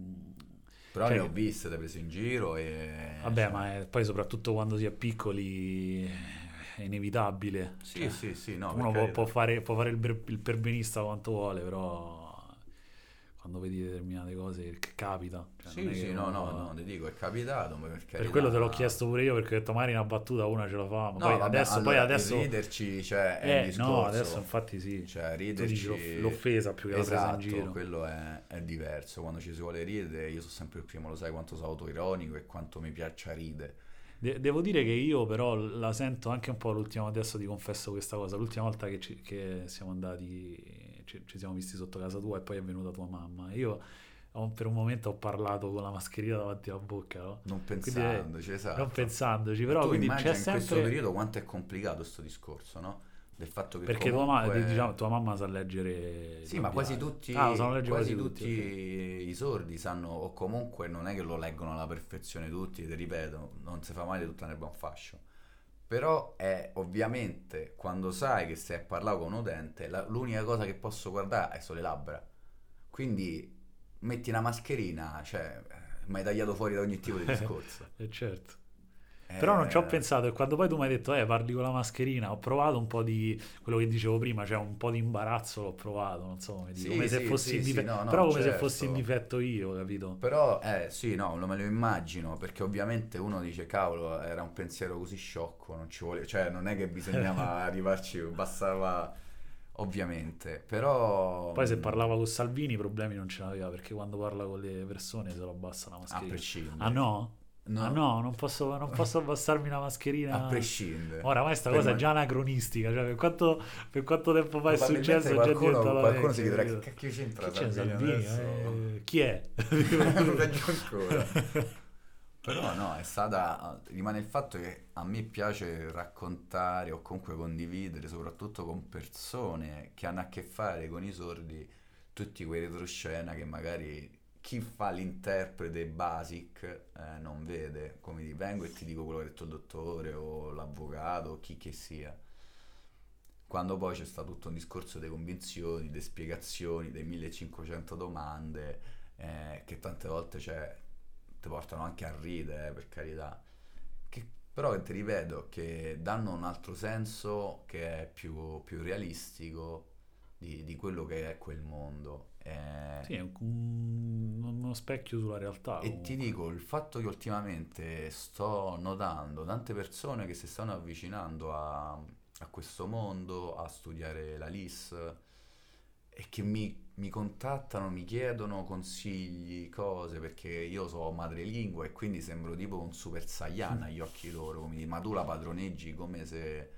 Speaker 1: Però
Speaker 2: Cioè che-
Speaker 1: ho viste, le ho prese in giro e...
Speaker 2: Vabbè, ma è- poi soprattutto quando si è piccoli è inevitabile.
Speaker 1: Sì,
Speaker 2: Cioè,
Speaker 1: sì, sì, no,
Speaker 2: uno può, può fare, può fare il, ber- il perbenista quanto vuole, però quando vedi determinate cose che capita. cioè,
Speaker 1: Sì, sì, no, no, no, ti dico, è capitato, ma per
Speaker 2: quello te l'ho chiesto pure io perché ho detto magari una battuta una ce la fa, ma
Speaker 1: No,
Speaker 2: poi
Speaker 1: vabbè,
Speaker 2: adesso, poi
Speaker 1: allora,
Speaker 2: adesso
Speaker 1: riderci, cioè, è
Speaker 2: eh,
Speaker 1: discorso.
Speaker 2: no, adesso infatti sì.
Speaker 1: Cioè, riderci...
Speaker 2: dici l'offesa più che la presa in
Speaker 1: Esatto,
Speaker 2: giro.
Speaker 1: quello è, è diverso. Quando ci si vuole ridere, io sono sempre il primo, lo sai quanto sono autoironico e quanto mi piaccia ridere.
Speaker 2: De- devo dire che io però la sento anche un po' l'ultima, adesso ti confesso questa cosa, l'ultima volta che, ci, che siamo andati, ci, ci siamo visti sotto casa tua e poi è venuta tua mamma. Io ho- per un momento ho parlato con la mascherina davanti alla bocca, no?
Speaker 1: Non
Speaker 2: Quindi,
Speaker 1: pensandoci, esatto.
Speaker 2: Non pensandoci, però
Speaker 1: tu
Speaker 2: quindi c'è
Speaker 1: in questo
Speaker 2: sempre...
Speaker 1: periodo quanto è complicato questo discorso, no? Del fatto che
Speaker 2: Perché tua,
Speaker 1: comunque...
Speaker 2: ma- diciamo, tua mamma sa leggere...
Speaker 1: Sì, ma quasi tutti,
Speaker 2: Ah,
Speaker 1: quasi
Speaker 2: quasi
Speaker 1: tutti
Speaker 2: ok.
Speaker 1: i sordi sanno, o comunque non è che lo leggono alla perfezione tutti, ti ripeto, non si fa mai di tutta nel buon fascio. Però è ovviamente quando sai che stai a parlare con un utente, la- l'unica cosa che posso guardare è sono le labbra. Quindi metti una mascherina, cioè, mi hai tagliato fuori da ogni tipo di discorso.
Speaker 2: Eh, certo. Però non ci ho
Speaker 1: Eh,
Speaker 2: pensato e quando poi tu mi hai detto, eh, parli con la mascherina, ho provato un po' di quello che dicevo prima, cioè un po' di imbarazzo l'ho provato, non so come dire,
Speaker 1: Sì,
Speaker 2: come se
Speaker 1: sì,
Speaker 2: fossi
Speaker 1: sì,
Speaker 2: in
Speaker 1: sì,
Speaker 2: dife-
Speaker 1: no, no,
Speaker 2: però come se
Speaker 1: certo.
Speaker 2: fossi in difetto io, capito?
Speaker 1: Però, eh sì, no, lo- me lo immagino, perché ovviamente uno dice, cavolo, era un pensiero così sciocco, non ci vuole, cioè non è che bisognava arrivarci, bastava, ovviamente, però...
Speaker 2: Poi se
Speaker 1: mh,
Speaker 2: parlava con Salvini i problemi non ce l'aveva perché quando parla con le persone se lo abbassa la
Speaker 1: A
Speaker 2: mascherina.
Speaker 1: prescindere.
Speaker 2: Ah no?
Speaker 1: No,
Speaker 2: Ah no, non posso, non posso abbassarmi la mascherina.
Speaker 1: A prescindere.
Speaker 2: Oramai sta cosa è già anacronistica, cioè per quanto, per quanto tempo fa è successo è già
Speaker 1: qualcuno,
Speaker 2: diventata
Speaker 1: qualcuno si chiederà che cacchio c'entra
Speaker 2: Chi c'è
Speaker 1: Salvini adesso?"
Speaker 2: Eh, chi è?
Speaker 1: Peggio ancora. Però no, è stata. Rimane il fatto che a me piace raccontare o comunque condividere, soprattutto con persone che hanno a che fare con i sordi, tutti quei retroscena che magari chi fa l'interprete basic eh, non vede. Come ti vengo e ti dico quello che ha detto il dottore o l'avvocato o chi che sia. Quando poi c'è stato tutto un discorso di convinzioni, di spiegazioni, dei 1500 domande, eh, che tante volte cioè, ti portano anche a ridere, eh, per carità. Che, però ti ripeto che danno un altro senso che è più, più realistico di, di quello che è quel mondo. Eh,
Speaker 2: Sì, è un- un- uno specchio sulla realtà.
Speaker 1: e ti
Speaker 2: comunque.
Speaker 1: dico, il fatto che ultimamente sto notando tante persone che si stanno avvicinando a, a questo mondo, a studiare la LIS, e che mi, mi contattano, mi chiedono consigli, cose, perché io so madrelingua e quindi sembro tipo un super saiyan agli occhi loro, come dire, ma tu la padroneggi come se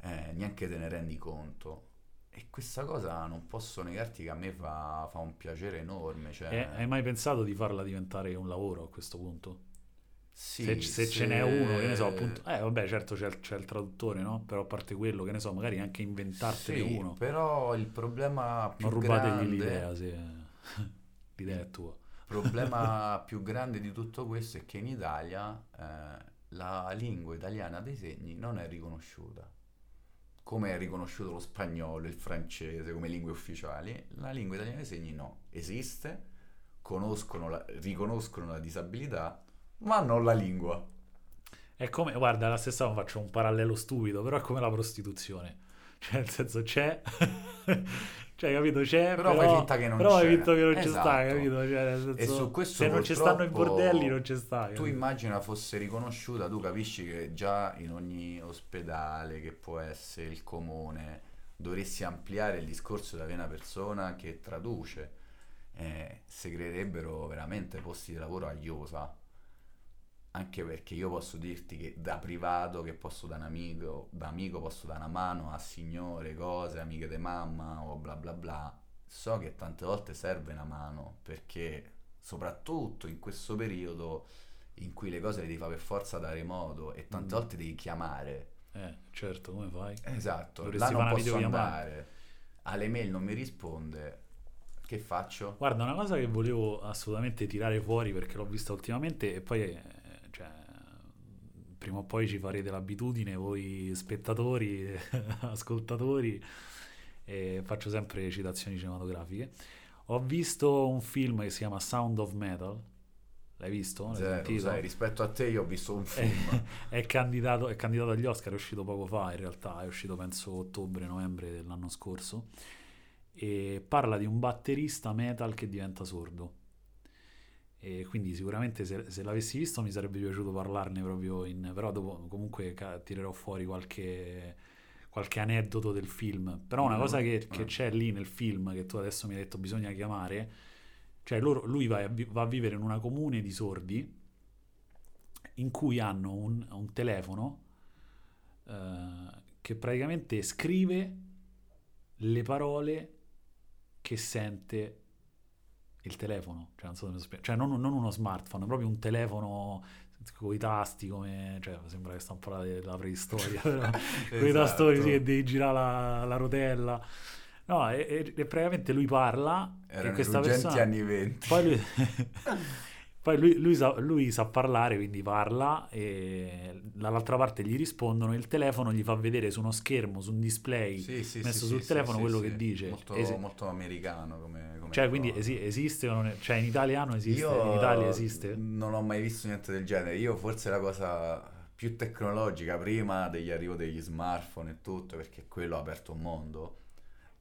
Speaker 1: eh, neanche te ne rendi conto. E questa cosa non posso negarti che a me fa, fa un piacere enorme. Cioè,
Speaker 2: Eh, hai mai pensato di farla diventare un lavoro a questo punto?
Speaker 1: Sì,
Speaker 2: se, se ce n'è uno, che ne so, appunto, eh vabbè certo c'è, il- c'è il traduttore, no? Però a parte quello, che ne so, magari anche inventartene
Speaker 1: Sì,
Speaker 2: uno.
Speaker 1: però il problema più
Speaker 2: Non rubategli
Speaker 1: grande,
Speaker 2: l'idea, se l'idea è tua.
Speaker 1: il problema più grande di tutto questo è che in Italia eh, la lingua italiana dei segni non è riconosciuta. Come è riconosciuto lo spagnolo, il francese come lingue ufficiali, la lingua italiana dei segni no. Esiste, la- riconoscono la disabilità, ma non la lingua.
Speaker 2: È come, guarda, la stessa faccio un parallelo stupido, però è come la prostituzione. Cioè, nel senso, c'è, cioè, capito? C'è,
Speaker 1: Però
Speaker 2: però,
Speaker 1: fai finta che non
Speaker 2: però
Speaker 1: c'è.
Speaker 2: finta che non ci sta,
Speaker 1: Esatto.
Speaker 2: capito? Cioè, senso,
Speaker 1: E su questo
Speaker 2: se non ci stanno i bordelli, non ci sta.
Speaker 1: Tu immagina fosse riconosciuta, tu capisci che già in ogni ospedale, che può essere il comune, dovresti ampliare il discorso di avere una persona che traduce. Eh, si creerebbero veramente posti di lavoro a iosa. Anche perché io posso dirti che da privato, che posso da un amico, da amico posso dare una mano a signore, cose, amiche di mamma o bla bla bla. So che tante volte serve una mano perché soprattutto in questo periodo in cui le cose le devi fare per forza da remoto e tante
Speaker 2: Mm.
Speaker 1: volte devi chiamare.
Speaker 2: Eh, certo, come fai?
Speaker 1: Esatto,
Speaker 2: Dovresti
Speaker 1: là non posso andare. Alle mail non mi risponde. Che faccio?
Speaker 2: Guarda, una cosa che volevo assolutamente tirare fuori perché l'ho vista ultimamente e poi, prima o poi ci farete l'abitudine, voi spettatori, ascoltatori, e faccio sempre citazioni cinematografiche. Ho visto un film che si chiama Sound of Metal, l'hai visto? L'hai
Speaker 1: Zero,
Speaker 2: sentito?
Speaker 1: sai, rispetto a te io ho visto un film.
Speaker 2: è, candidato, è candidato agli Oscar, è uscito poco fa in realtà, è uscito penso ottobre-novembre dell'anno scorso e parla di un batterista metal che diventa sordo. E quindi sicuramente se, se l'avessi visto mi sarebbe piaciuto parlarne proprio in... però dopo comunque ca- tirerò fuori qualche, qualche aneddoto del film. Però una
Speaker 1: Mm,
Speaker 2: cosa che, che c'è lì nel film che tu adesso mi hai detto bisogna chiamare, cioè loro- lui va a, vi- va a vivere in una comune di sordi in cui hanno un, un telefono eh, che praticamente scrive le parole che sente il telefono, cioè non so come spiegare, cioè non, non uno smartphone, proprio un telefono con i tasti come, cioè sembra che sta un po' della preistoria, però con i
Speaker 1: Esatto.
Speaker 2: sì, che devi girare la, la rotella. No, e, e- e praticamente lui parla e
Speaker 1: Erano i
Speaker 2: questa persona...
Speaker 1: anni 20.
Speaker 2: Poi lui, poi lui, lui sa, lui sa parlare, quindi parla e dall'altra parte gli rispondono e il telefono gli fa vedere su uno schermo, su un display,
Speaker 1: Sì, sì,
Speaker 2: messo
Speaker 1: sì,
Speaker 2: sul telefono quello che dice.
Speaker 1: Molto,
Speaker 2: Esi-
Speaker 1: molto americano come, come
Speaker 2: cioè, quindi esi- esiste o non è- Cioè, in italiano esiste?
Speaker 1: Io
Speaker 2: In Italia esiste?
Speaker 1: non ho mai visto niente del genere. Io forse la cosa più tecnologica, prima degli arrivo degli smartphone e tutto, perché quello ha aperto un mondo,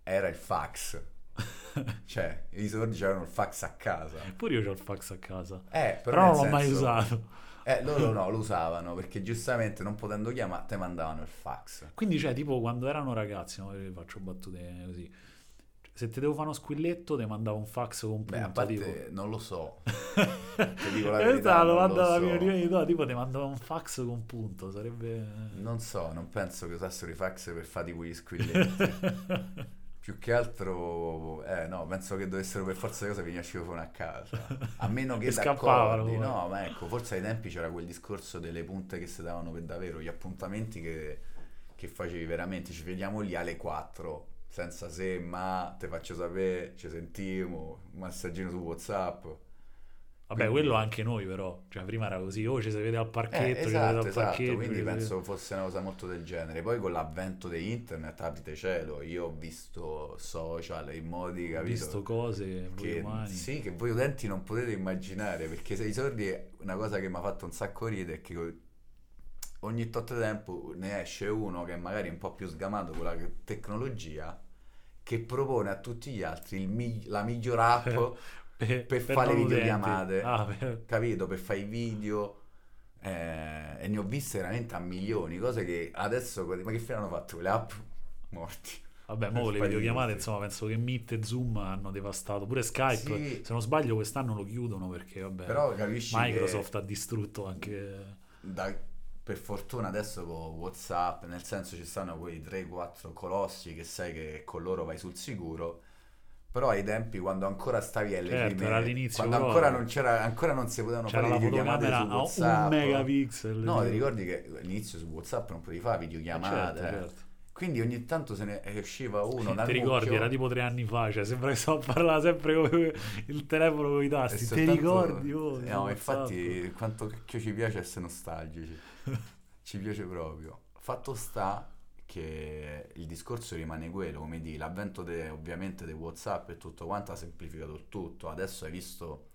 Speaker 1: era il fax. cioè, i sordi avevano il fax a casa.
Speaker 2: Pure io ho il fax a casa.
Speaker 1: Eh, però,
Speaker 2: Però non l'ho mai
Speaker 1: senso-
Speaker 2: usato.
Speaker 1: Eh, loro no, lo usavano perché giustamente non potendo chiamare, te mandavano il fax.
Speaker 2: Quindi, cioè, tipo, quando erano ragazzi, no, io faccio battute così. Se ti devo fare uno squilletto, ti mandavo un fax con un
Speaker 1: Beh, a
Speaker 2: punto,
Speaker 1: parte,
Speaker 2: tipo.
Speaker 1: non lo so. Ti dico la
Speaker 2: Questa
Speaker 1: verità,
Speaker 2: la
Speaker 1: lo
Speaker 2: alla
Speaker 1: so.
Speaker 2: mia prima di no, tipo ti mandavo un fax con un punto, sarebbe...
Speaker 1: Non so, non penso che usassero i fax per fare tipo gli squilletti. Più che altro, eh no, penso che dovessero per forza di cose venire a citofono a casa. A meno che
Speaker 2: scappavano,
Speaker 1: d'accordi. No, ma ecco, forse ai tempi c'era quel discorso delle punte che si davano per davvero, gli appuntamenti che, che facevi veramente. Ci vediamo lì alle 4, senza se, ma, te faccio sapere, ci sentiamo, un massaggino su WhatsApp.
Speaker 2: Vabbè,
Speaker 1: Quindi-
Speaker 2: quello anche noi però, cioè prima era così, oh ci si vede al
Speaker 1: Eh,
Speaker 2: parchetto, ci si vede
Speaker 1: esatto,
Speaker 2: al
Speaker 1: esatto,
Speaker 2: parchetto,
Speaker 1: quindi
Speaker 2: vede-
Speaker 1: penso fosse una cosa molto del genere. Poi con l'avvento di internet, aprite cielo, io ho visto social in modi,
Speaker 2: Ho
Speaker 1: capito?
Speaker 2: visto cose,
Speaker 1: che,
Speaker 2: umani.
Speaker 1: sì, che voi utenti non potete immaginare, perché se i sordi, una cosa che mi ha fatto un sacco ridere è che ogni tot tempo ne esce uno che magari è un po' più sgamato con la tecnologia, che propone a tutti gli altri il mi- la miglior app
Speaker 2: per,
Speaker 1: per fare le
Speaker 2: non utenti.
Speaker 1: videochiamate.
Speaker 2: Ah, per-
Speaker 1: capito? Per fare i video. eh, e ne ho viste veramente a milioni, cose che adesso, ma che fine hanno fatto quelle app? Morti.
Speaker 2: Vabbè,
Speaker 1: Per
Speaker 2: mo le
Speaker 1: fare
Speaker 2: videochiamate,
Speaker 1: video.
Speaker 2: insomma, penso che Meet e Zoom hanno devastato. Pure Skype,
Speaker 1: Sì.
Speaker 2: se non sbaglio, quest'anno lo chiudono perché, vabbè,
Speaker 1: Però capisci
Speaker 2: Microsoft ha distrutto anche...
Speaker 1: che da- per fortuna adesso con Whatsapp, nel senso ci stanno quei 3-4 colossi che sai che con loro vai sul sicuro. Però ai tempi quando ancora stavi alle
Speaker 2: Certo,
Speaker 1: prime,
Speaker 2: all'inizio
Speaker 1: quando ancora non c'era ancora non si potevano
Speaker 2: C'era
Speaker 1: fare
Speaker 2: la
Speaker 1: videochiamate su
Speaker 2: a un
Speaker 1: WhatsApp.
Speaker 2: megapixel.
Speaker 1: No, ti ricordi che all'inizio su WhatsApp non potevi fare
Speaker 2: Eh,
Speaker 1: videochiamate.
Speaker 2: certo,
Speaker 1: eh.
Speaker 2: certo.
Speaker 1: Quindi ogni tanto se ne usciva uno
Speaker 2: Ti ricordi,
Speaker 1: mucchio.
Speaker 2: era tipo tre anni fa, cioè sembra che sto a parlare sempre come il telefono con i tasti. Ti ricordi? Oh, su
Speaker 1: no,
Speaker 2: WhatsApp?
Speaker 1: infatti quanto cacchio ci piace essere nostalgici. ci piace proprio. Fatto sta che il discorso rimane quello, come di l'avvento de- ovviamente di WhatsApp e tutto quanto ha semplificato il tutto. Adesso hai visto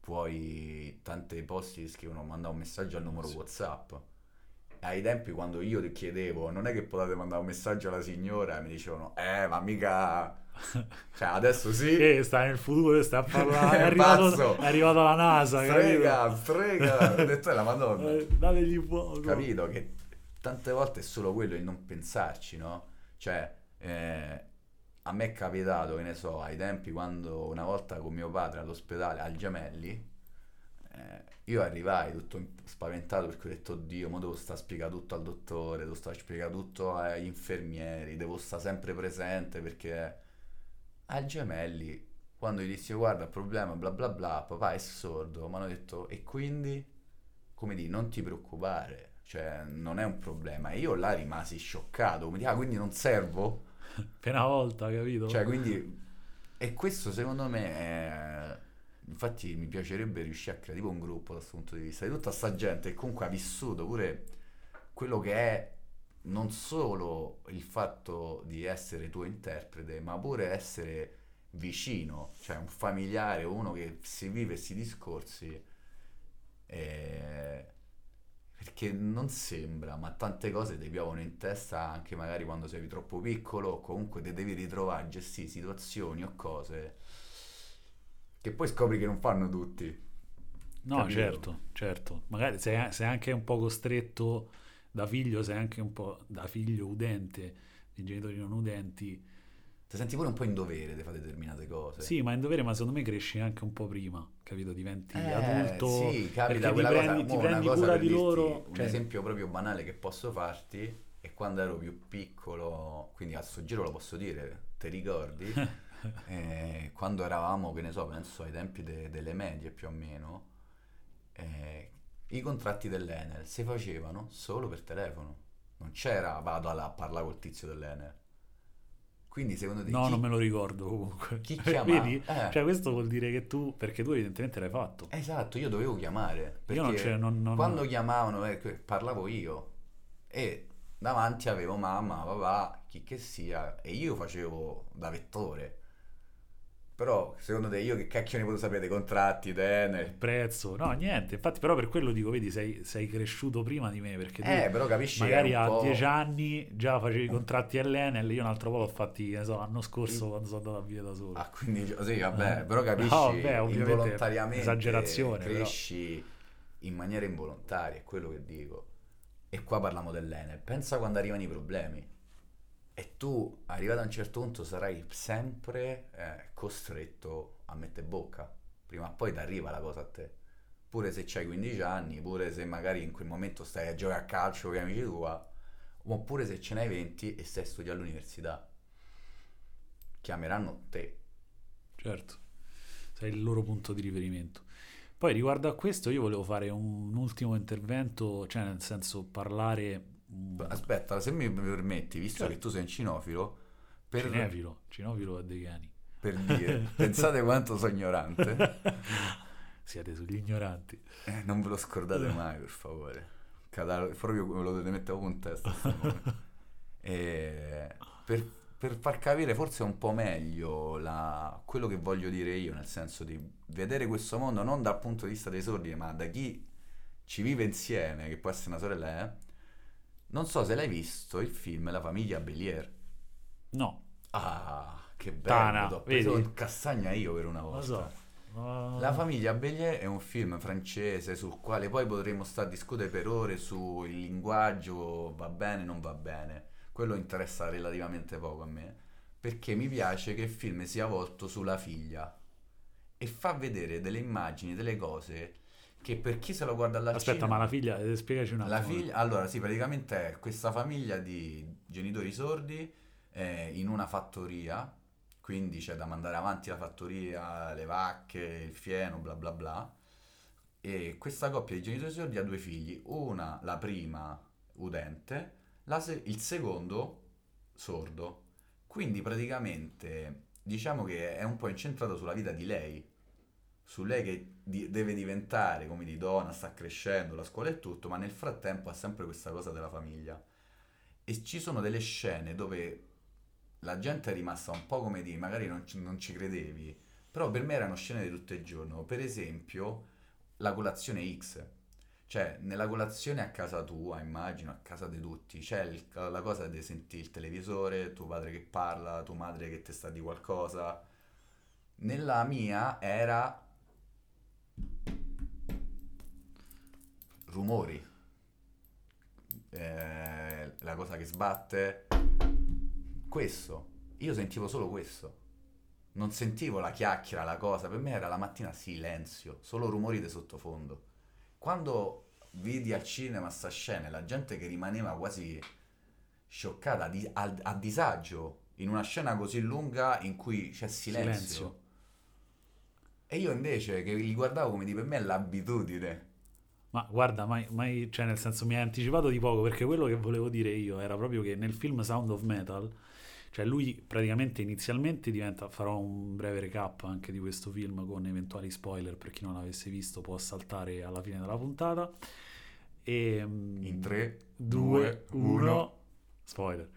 Speaker 1: puoi tante posti ti scrivono manda un messaggio al numero
Speaker 2: Sì.
Speaker 1: WhatsApp. Ai tempi quando io ti chiedevo non è che potete mandare un messaggio alla signora mi dicevano eh ma mica cioè adesso sì
Speaker 2: Che sta nel futuro, sta a parlare. È, arrivato, è arrivata la NASA.
Speaker 1: Strega, strega, ho detto è la madonna.
Speaker 2: capito? Eh, dategli fuoco.
Speaker 1: Capito che tante volte è solo quello il non pensarci, no? Cioè, eh, a me è capitato, che ne so, ai tempi quando una volta con mio padre all'ospedale al Gemelli, eh, io arrivai tutto spaventato perché ho detto, oddio, mo devo stare a spiegare tutto al dottore, devo stare a spiegare tutto agli infermieri, devo stare sempre presente perché al Gemelli, quando gli dissi, guarda, il problema, bla bla bla, papà è sordo, mi hanno detto, e quindi, come di, non ti preoccupare, cioè, non è un problema. E io là rimasi scioccato, come di, ah, quindi non servo?
Speaker 2: Per una volta, capito?
Speaker 1: Cioè, quindi... E questo secondo me è... Infatti mi piacerebbe riuscire a creare tipo un gruppo da questo punto di vista, di tutta sta gente che comunque ha vissuto pure quello che è non solo il fatto di essere tuo interprete, ma pure essere vicino, cioè un familiare, uno che si vive questi discorsi. eh, perché non sembra, ma tante cose ti piovono in testa anche magari quando sei troppo piccolo o comunque ti devi ritrovare a gestire situazioni o cose che poi scopri che non fanno tutti.
Speaker 2: No,
Speaker 1: capito?
Speaker 2: certo, certo. Magari sei, sei anche un po' costretto da figlio, sei anche un po' da figlio udente, di genitori non udenti.
Speaker 1: Ti senti pure un po' in dovere di fare determinate cose.
Speaker 2: Sì, ma in dovere, ma secondo me cresci anche un po' prima, capito? Diventi
Speaker 1: Eh,
Speaker 2: adulto.
Speaker 1: sì, capita
Speaker 2: ti
Speaker 1: quella
Speaker 2: prendi,
Speaker 1: cosa,
Speaker 2: ti prendi
Speaker 1: cosa
Speaker 2: cura
Speaker 1: per
Speaker 2: di
Speaker 1: dirti,
Speaker 2: loro.
Speaker 1: Un
Speaker 2: cioè,
Speaker 1: esempio proprio banale che posso farti è quando ero più piccolo, quindi a sto giro lo posso dire, ti ricordi? Eh, quando eravamo, che ne so, penso ai tempi de- delle medie più o meno, eh, i contratti dell'Enel si facevano solo per telefono. Non c'era vado a parlare col tizio dell'Enel. Quindi secondo te
Speaker 2: No,
Speaker 1: chi,
Speaker 2: non me lo ricordo comunque.
Speaker 1: chi chiama?
Speaker 2: Vedi?
Speaker 1: Eh.
Speaker 2: Cioè, questo vuol dire che tu, perché tu evidentemente l'hai fatto.
Speaker 1: Esatto, io dovevo chiamare.
Speaker 2: Io non
Speaker 1: perché
Speaker 2: c'è, non, non-
Speaker 1: Quando chiamavano, eh, parlavo io e davanti avevo mamma, papà, chi che sia, e io facevo da vettore. Però, secondo te, io che cacchio ne posso sapere dei contratti, te,
Speaker 2: il prezzo? No, niente. Infatti, però per quello dico, vedi, sei, sei cresciuto prima di me, perché tu
Speaker 1: Eh, però capisci
Speaker 2: magari a
Speaker 1: po'...
Speaker 2: dieci anni già facevi i contratti all'Enel, io un altro po' l'ho fatti, ne so, l'anno scorso quando sono andato a via da solo.
Speaker 1: Ah, quindi, sì, vabbè,
Speaker 2: Eh.
Speaker 1: però capisci,
Speaker 2: No, vabbè,
Speaker 1: involontariamente
Speaker 2: esagerazione, però.
Speaker 1: cresci in maniera involontaria, è quello che dico. E qua parliamo dell'Enel. Pensa quando arrivano i problemi. E tu, arrivato a un certo punto, sarai sempre eh, costretto a mettere bocca. Prima o poi ti arriva la cosa a te. Pure se c'hai 15 anni, pure se magari in quel momento stai a giocare a calcio con gli amici tua, oppure se ce n'hai 20 e stai a studiare all'università. Chiameranno te.
Speaker 2: Certo, sei il loro punto di riferimento. Poi riguardo a questo io volevo fare un ultimo intervento, cioè nel senso parlare... mm,
Speaker 1: Aspetta, se mi permetti, visto
Speaker 2: Certo.
Speaker 1: che tu sei un cinofilo, per,
Speaker 2: Cinefilo, cinofilo a dei cani.
Speaker 1: per dire, pensate quanto sono ignorante,
Speaker 2: Siete sugli ignoranti.
Speaker 1: eh, non ve lo scordate mai, per favore. Cadaro- proprio me lo dovete mettere proprio in testa. sto nome. E per, per far capire forse un po' meglio la- quello che voglio dire io, nel senso di vedere questo mondo non dal punto di vista dei sordi, ma da chi ci vive insieme, che può essere una sorella, eh. Non so se l'hai visto il film La famiglia Belier.
Speaker 2: No,
Speaker 1: Ah, che bello!
Speaker 2: Tana,
Speaker 1: t'ho preso
Speaker 2: vedi?
Speaker 1: in castagna io per una
Speaker 2: lo
Speaker 1: volta.
Speaker 2: so. No.
Speaker 1: La famiglia Bélier è un film francese sul quale poi potremmo stare a discutere per ore sul linguaggio, va bene, non va bene. Quello interessa relativamente poco a me, perché mi piace che il film sia volto sulla figlia e fa vedere delle immagini, delle cose che per chi se lo guarda alla
Speaker 2: Aspetta, ma la figlia, eh, spiegaci un attimo.
Speaker 1: la figlia, allora sì, praticamente è questa famiglia di genitori sordi eh, in una fattoria, quindi c'è da mandare avanti la fattoria, le vacche, il fieno, bla bla bla. E questa coppia di genitori sordi ha due figli, una, la prima, udente, la se- il secondo, sordo. Quindi praticamente diciamo che è un po' incentrato sulla vita di lei, su lei che di- deve diventare come di donna, sta crescendo, la scuola e tutto, ma nel frattempo ha sempre questa cosa della famiglia. E ci sono delle scene dove la gente è rimasta un po' come di, magari non ci, non ci credevi, però per me erano scene di tutto il giorno. Per esempio, la colazione X. Cioè, nella colazione a casa tua, immagino, a casa di tutti, c'è il- la cosa di sentire il televisore, tuo padre che parla, tua madre che ti sta di qualcosa. Nella mia era rumori, Eh, la cosa che sbatte, questo. Io sentivo solo questo. Non sentivo la chiacchiera, la cosa. Per me era la mattina silenzio, solo rumori di sottofondo. Quando vidi al cinema sta scena la gente che rimaneva quasi scioccata, a, di- a- a disagio, in una scena così lunga in cui c'è silenzio.
Speaker 2: Silenzio.
Speaker 1: E io invece che li guardavo come di per me è l'abitudine.
Speaker 2: Ma guarda, mai, mai- cioè nel senso mi hai anticipato di poco perché quello che volevo dire io era proprio che nel film Sound of Metal, cioè lui praticamente inizialmente diventa, farò un breve recap anche di questo film con eventuali spoiler per chi non l'avesse visto può saltare alla fine della puntata. E, mm,
Speaker 1: In 3,
Speaker 2: 2,
Speaker 1: 2,
Speaker 2: 1,
Speaker 1: 1.
Speaker 2: spoiler.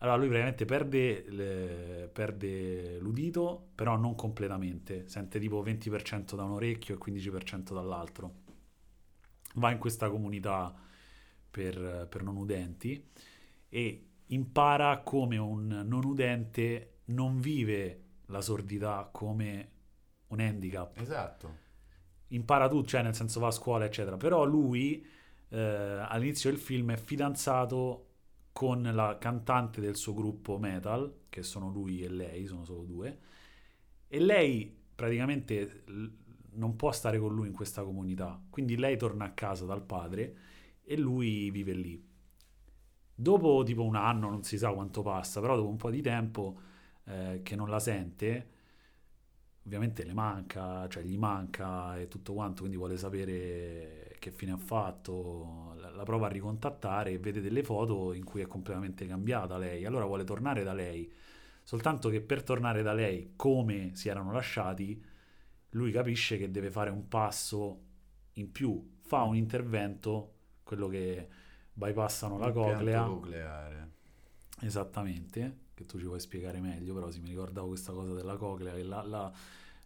Speaker 2: Allora lui praticamente perde, le- perde l'udito, però non completamente, sente tipo 20% da un orecchio e 15% dall'altro. Va in questa comunità per, per non udenti e impara come un non udente non vive la sordità come un handicap
Speaker 1: Esatto.
Speaker 2: impara tutto, cioè nel senso va a scuola, eccetera. Però lui eh, all'inizio del film è fidanzato con la cantante del suo gruppo metal, che sono lui e lei, sono solo due, e lei praticamente non può stare con lui in questa comunità, quindi lei torna a casa dal padre e lui vive lì. Dopo tipo un anno, non si sa quanto passa, però dopo un po' di tempo eh, che non la sente, ovviamente le manca, cioè gli manca e tutto quanto, quindi vuole sapere che fine ha fatto, la, la prova a ricontattare e vede delle foto in cui è completamente cambiata lei, allora vuole tornare da lei, soltanto che per tornare da lei come si erano lasciati, lui capisce che deve fare un passo in più, fa un intervento, quello che bypassano la coclea,
Speaker 1: nucleare.
Speaker 2: Esattamente, che tu ci puoi spiegare meglio, però sì, mi ricordavo questa cosa della coclea che la, la,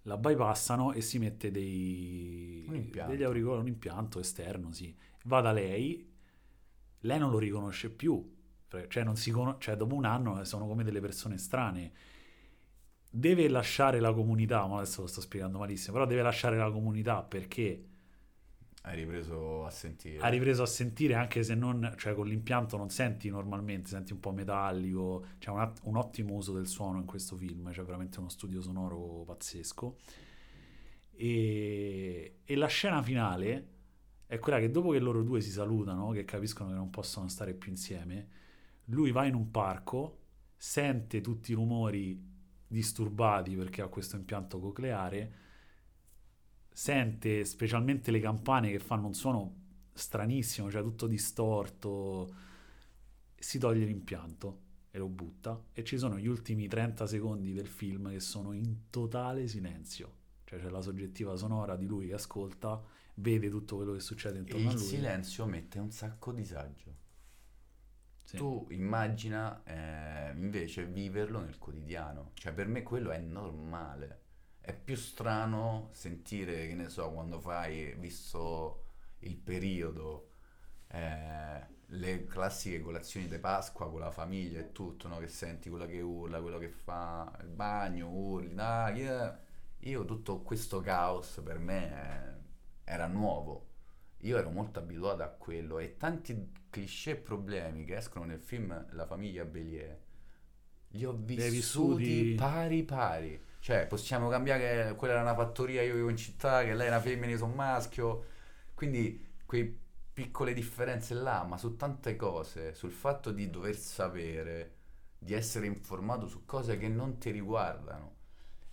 Speaker 2: la bypassano e si mette dei, degli auricolari, un impianto esterno, sì. Va da lei, lei non lo riconosce più, cioè, non si cono- cioè dopo un anno eh, sono come delle persone strane. Deve lasciare la comunità, ma adesso lo sto spiegando malissimo, però deve lasciare la comunità perché
Speaker 1: Hai ripreso a sentire.
Speaker 2: ha ripreso a sentire anche se non, cioè con l'impianto non senti normalmente, senti un po' metallico, c'è un, att- un ottimo uso del suono in questo film, c'è veramente uno studio sonoro pazzesco. E, e la scena finale è quella che dopo che loro due si salutano, che capiscono che non possono stare più insieme, lui va in un parco, sente tutti i rumori disturbati perché ha questo impianto cocleare, sente specialmente le campane che fanno un suono stranissimo, cioè tutto distorto, si toglie l'impianto e lo butta e ci sono gli ultimi 30 secondi del film che sono in totale silenzio, cioè c'è la soggettiva sonora di lui che ascolta, vede tutto quello che succede
Speaker 1: E
Speaker 2: intorno a
Speaker 1: il
Speaker 2: lui.
Speaker 1: silenzio mette un sacco disagio.
Speaker 2: Sì.
Speaker 1: Tu immagina eh, invece viverlo nel quotidiano. Cioè, per me quello è normale. È più strano sentire, che ne so, quando fai, visto il periodo, eh, le classiche colazioni di Pasqua con la famiglia e tutto, no? Che senti quella che urla, quello che fa il bagno, urli, dai, yeah. Io tutto questo caos per me eh, era nuovo. Io ero molto abituato a quello e tanti cliché e problemi che escono nel film La famiglia Bélier li ho vissuti
Speaker 2: vissuti-
Speaker 1: pari pari. Cioè, possiamo cambiare, quella era una fattoria, io vivo in città, che lei è una femmina, io sono maschio. Quindi, quei piccole differenze là, ma su tante cose, sul fatto di dover sapere, di essere informato su cose che non ti riguardano.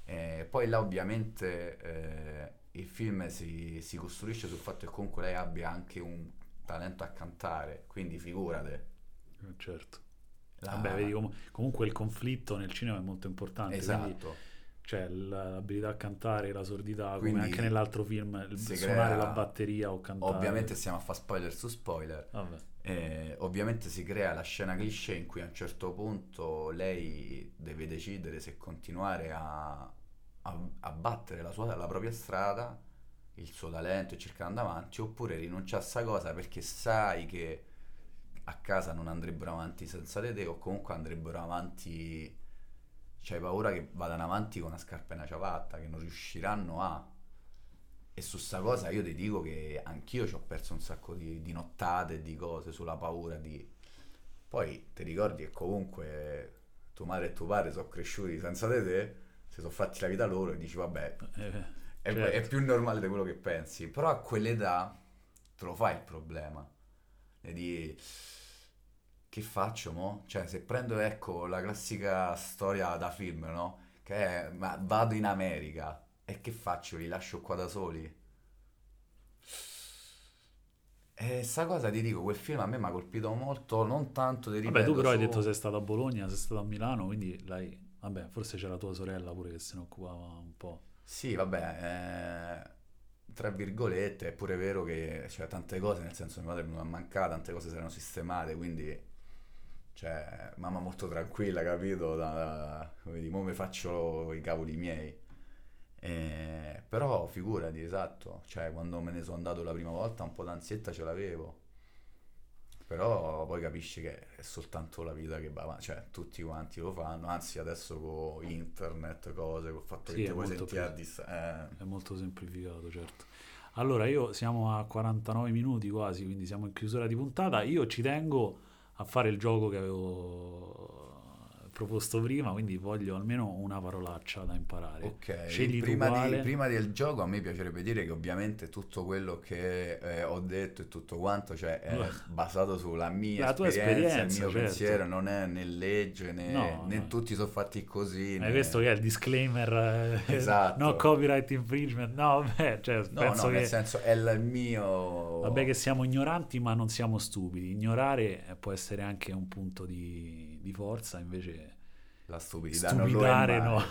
Speaker 1: Eh, poi là ovviamente eh, il film si, si costruisce sul fatto che comunque lei abbia anche un talento a cantare, quindi figurate.
Speaker 2: Eh, Certo.
Speaker 1: la-
Speaker 2: Vabbè, vedi com- comunque il conflitto nel cinema è molto importante, quindi
Speaker 1: Esatto.
Speaker 2: cioè l- l'abilità a cantare, la sordità, come
Speaker 1: Quindi
Speaker 2: anche nell'altro film, il suonare
Speaker 1: crea-
Speaker 2: la batteria o cantare.
Speaker 1: Ovviamente stiamo a fare spoiler su spoiler.
Speaker 2: Vabbè.
Speaker 1: Eh, ovviamente si crea la scena cliché in cui a un certo punto lei deve decidere se continuare a, a, a battere la, sua, la propria strada, il suo talento e cercare di andare avanti, oppure rinunciare a sta cosa perché sai che a casa non andrebbero avanti senza di te o comunque andrebbero avanti, c'hai paura che vadano avanti con una scarpa e una ciabatta, che non riusciranno a... E su sta cosa io ti dico che anch'io ci ho perso un sacco di, di nottate di cose sulla paura di... Poi ti ricordi che comunque tua madre e tuo padre sono cresciuti senza di te, si sono fatti la vita loro e dici vabbè,
Speaker 2: Eh,
Speaker 1: è,
Speaker 2: certo.
Speaker 1: è più normale di quello che pensi. Però a quell'età te lo fai il problema. E di che faccio mo? Cioè, se prendo ecco la classica storia da film, no? Che è ma vado in America e che faccio? Li lascio qua da soli? E sta cosa ti dico, quel film a me mi ha colpito molto, non tanto ti
Speaker 2: Vabbè, tu
Speaker 1: ripeto,
Speaker 2: però hai
Speaker 1: su-
Speaker 2: detto sei stato a Bologna, sei stato a Milano, quindi l'hai... Vabbè, forse c'era tua sorella pure che se ne occupava un po'.
Speaker 1: Sì, vabbè, eh, tra virgolette, è pure vero che c'è tante cose, nel senso mia madre non ha mancato, tante cose si erano sistemate, quindi, cioè, mamma molto tranquilla, capito? Da, da- come dire, mo mi faccio i cavoli miei. Eh, però figurati, esatto, cioè, quando me ne sono andato la prima volta un po' d'ansietta ce l'avevo. Però poi capisci che è soltanto la vita che va avanti, cioè tutti quanti lo fanno, anzi adesso con internet, cose, col fatto
Speaker 2: Sì,
Speaker 1: che ti puoi sentire a distanza.
Speaker 2: È molto semplificato, certo. Allora, io siamo a 49 minuti quasi, quindi siamo in chiusura di puntata. Io ci tengo a fare il gioco che avevo proposto prima, quindi voglio almeno una parolaccia da imparare.
Speaker 1: Ok,
Speaker 2: Scegli
Speaker 1: prima, di- prima del gioco a me piacerebbe dire che ovviamente tutto quello che eh, ho detto e tutto quanto cioè, è basato sulla mia
Speaker 2: La
Speaker 1: esperienza,
Speaker 2: esperienza,
Speaker 1: il mio
Speaker 2: certo.
Speaker 1: pensiero, non è né legge né,
Speaker 2: No,
Speaker 1: né
Speaker 2: no.
Speaker 1: tutti sono fatti così. Né-
Speaker 2: questo che è il disclaimer? eh,
Speaker 1: Esatto.
Speaker 2: No copyright infringement. No, vabbè, cioè,
Speaker 1: No,
Speaker 2: penso
Speaker 1: no,
Speaker 2: che...
Speaker 1: nel senso è il mio...
Speaker 2: Vabbè che siamo ignoranti ma non siamo stupidi. Ignorare eh, può essere anche un punto di, di forza, invece
Speaker 1: La stupidità
Speaker 2: stupidare no.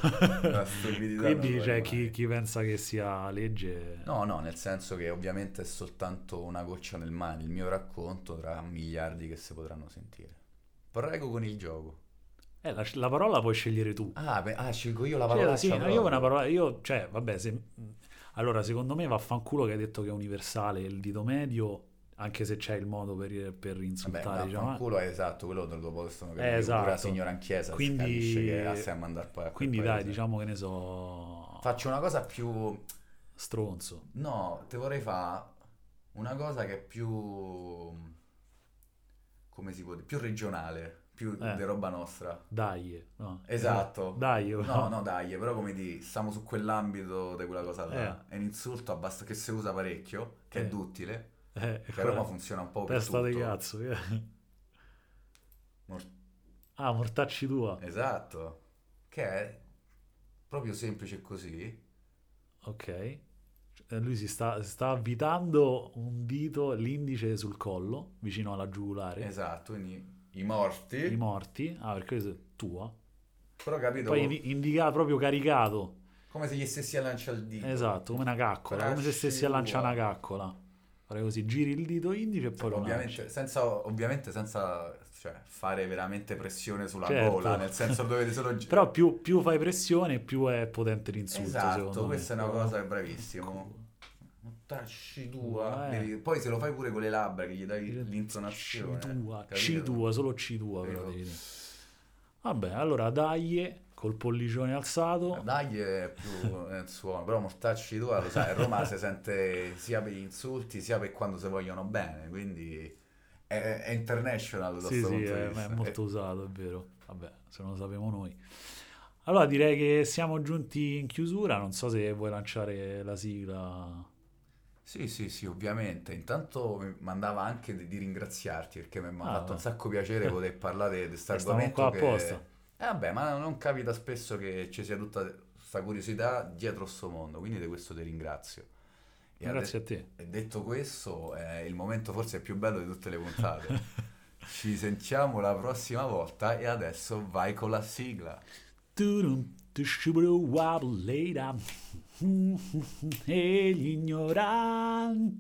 Speaker 1: La stupidità
Speaker 2: Quindi cioè, chi, chi pensa che sia legge...
Speaker 1: No, no, nel senso che ovviamente è soltanto una goccia nel mare, il mio racconto tra miliardi che si potranno sentire. Prego con il gioco.
Speaker 2: Eh, la, la parola puoi scegliere tu.
Speaker 1: Ah, beh, ah, scelgo io la
Speaker 2: Cioè,
Speaker 1: parola.
Speaker 2: sì, no, io una parola, io, cioè, vabbè, se, allora, secondo me vaffanculo che hai detto che è universale il dito medio, anche se c'è il modo per, per
Speaker 1: Vabbè,
Speaker 2: insultare, diciamo, eh.
Speaker 1: vaffanculo è esatto, quello lo possono
Speaker 2: Eh,
Speaker 1: capire pure
Speaker 2: esatto.
Speaker 1: la signora in chiesa
Speaker 2: Quindi-
Speaker 1: che la stai a mandare poi a
Speaker 2: Quindi dai, diciamo che ne so,
Speaker 1: Faccio una cosa più...
Speaker 2: stronzo.
Speaker 1: No, te vorrei fare una cosa che è più... come si può dire? Più regionale, più
Speaker 2: Eh.
Speaker 1: di roba nostra.
Speaker 2: Dai, no.
Speaker 1: Esatto.
Speaker 2: Dai,
Speaker 1: No, no, dai, però come di, stiamo su quell'ambito di quella cosa là. È un insulto abbast- che si usa parecchio, che
Speaker 2: Eh.
Speaker 1: è duttile,
Speaker 2: Eh,
Speaker 1: che a Roma funziona un po' per
Speaker 2: testa di
Speaker 1: tutto.
Speaker 2: cazzo. eh. Ah, mortacci tua.
Speaker 1: Esatto. Che è proprio semplice così.
Speaker 2: Ok. Eh, Lui si sta, sta avvitando un dito, l'indice sul collo, vicino alla giugulare.
Speaker 1: Esatto, quindi i morti.
Speaker 2: I morti. Ah, perché è tua.
Speaker 1: Però capito
Speaker 2: Poi indi- indicato, proprio caricato.
Speaker 1: come se gli stessi a lanciare il dito.
Speaker 2: Esatto, come una caccola, come se stessi a lanciare una caccola. Fare così, giri il dito indice e poi lo.
Speaker 1: Ovviamente senza, ovviamente senza cioè, fare veramente pressione sulla
Speaker 2: Certo.
Speaker 1: gola, nel senso dovete solo gi-
Speaker 2: Però più, più fai pressione, più è potente l'insulto,
Speaker 1: Esatto,
Speaker 2: secondo me.
Speaker 1: questa è una cosa che è bravissimo. Tacci tua.
Speaker 2: Eh.
Speaker 1: Poi se lo fai pure con le labbra che gli dai l'intonazione.
Speaker 2: C tua, C
Speaker 1: capito?
Speaker 2: tua, solo C tua però
Speaker 1: Capito?
Speaker 2: devi dire. Vabbè, allora dai col pollicione alzato.
Speaker 1: Dai è più il suono, però mortacci tua lo sai, a Roma si sente sia per gli insulti sia per quando si vogliono bene, quindi è, è international da
Speaker 2: Sì,
Speaker 1: questo
Speaker 2: sì,
Speaker 1: punto di
Speaker 2: è,
Speaker 1: vista.
Speaker 2: è molto usato, è vero. Vabbè, se non lo sappiamo noi. Allora direi che siamo giunti in chiusura, non so se vuoi lanciare la sigla.
Speaker 1: Sì, sì, sì, ovviamente. Intanto mi mandava anche di, di ringraziarti perché mi ha
Speaker 2: Ah,
Speaker 1: fatto un sacco piacere poter parlare di questo argomento
Speaker 2: qua apposta.
Speaker 1: Eh vabbè, ma non capita spesso che ci sia tutta questa curiosità dietro sto mondo, quindi di questo ti ringrazio. E
Speaker 2: Grazie
Speaker 1: ade-
Speaker 2: a te.
Speaker 1: E detto questo, è il momento forse più bello di tutte le puntate. Ci sentiamo la prossima volta e adesso vai con la sigla.
Speaker 2: E gli ignoranti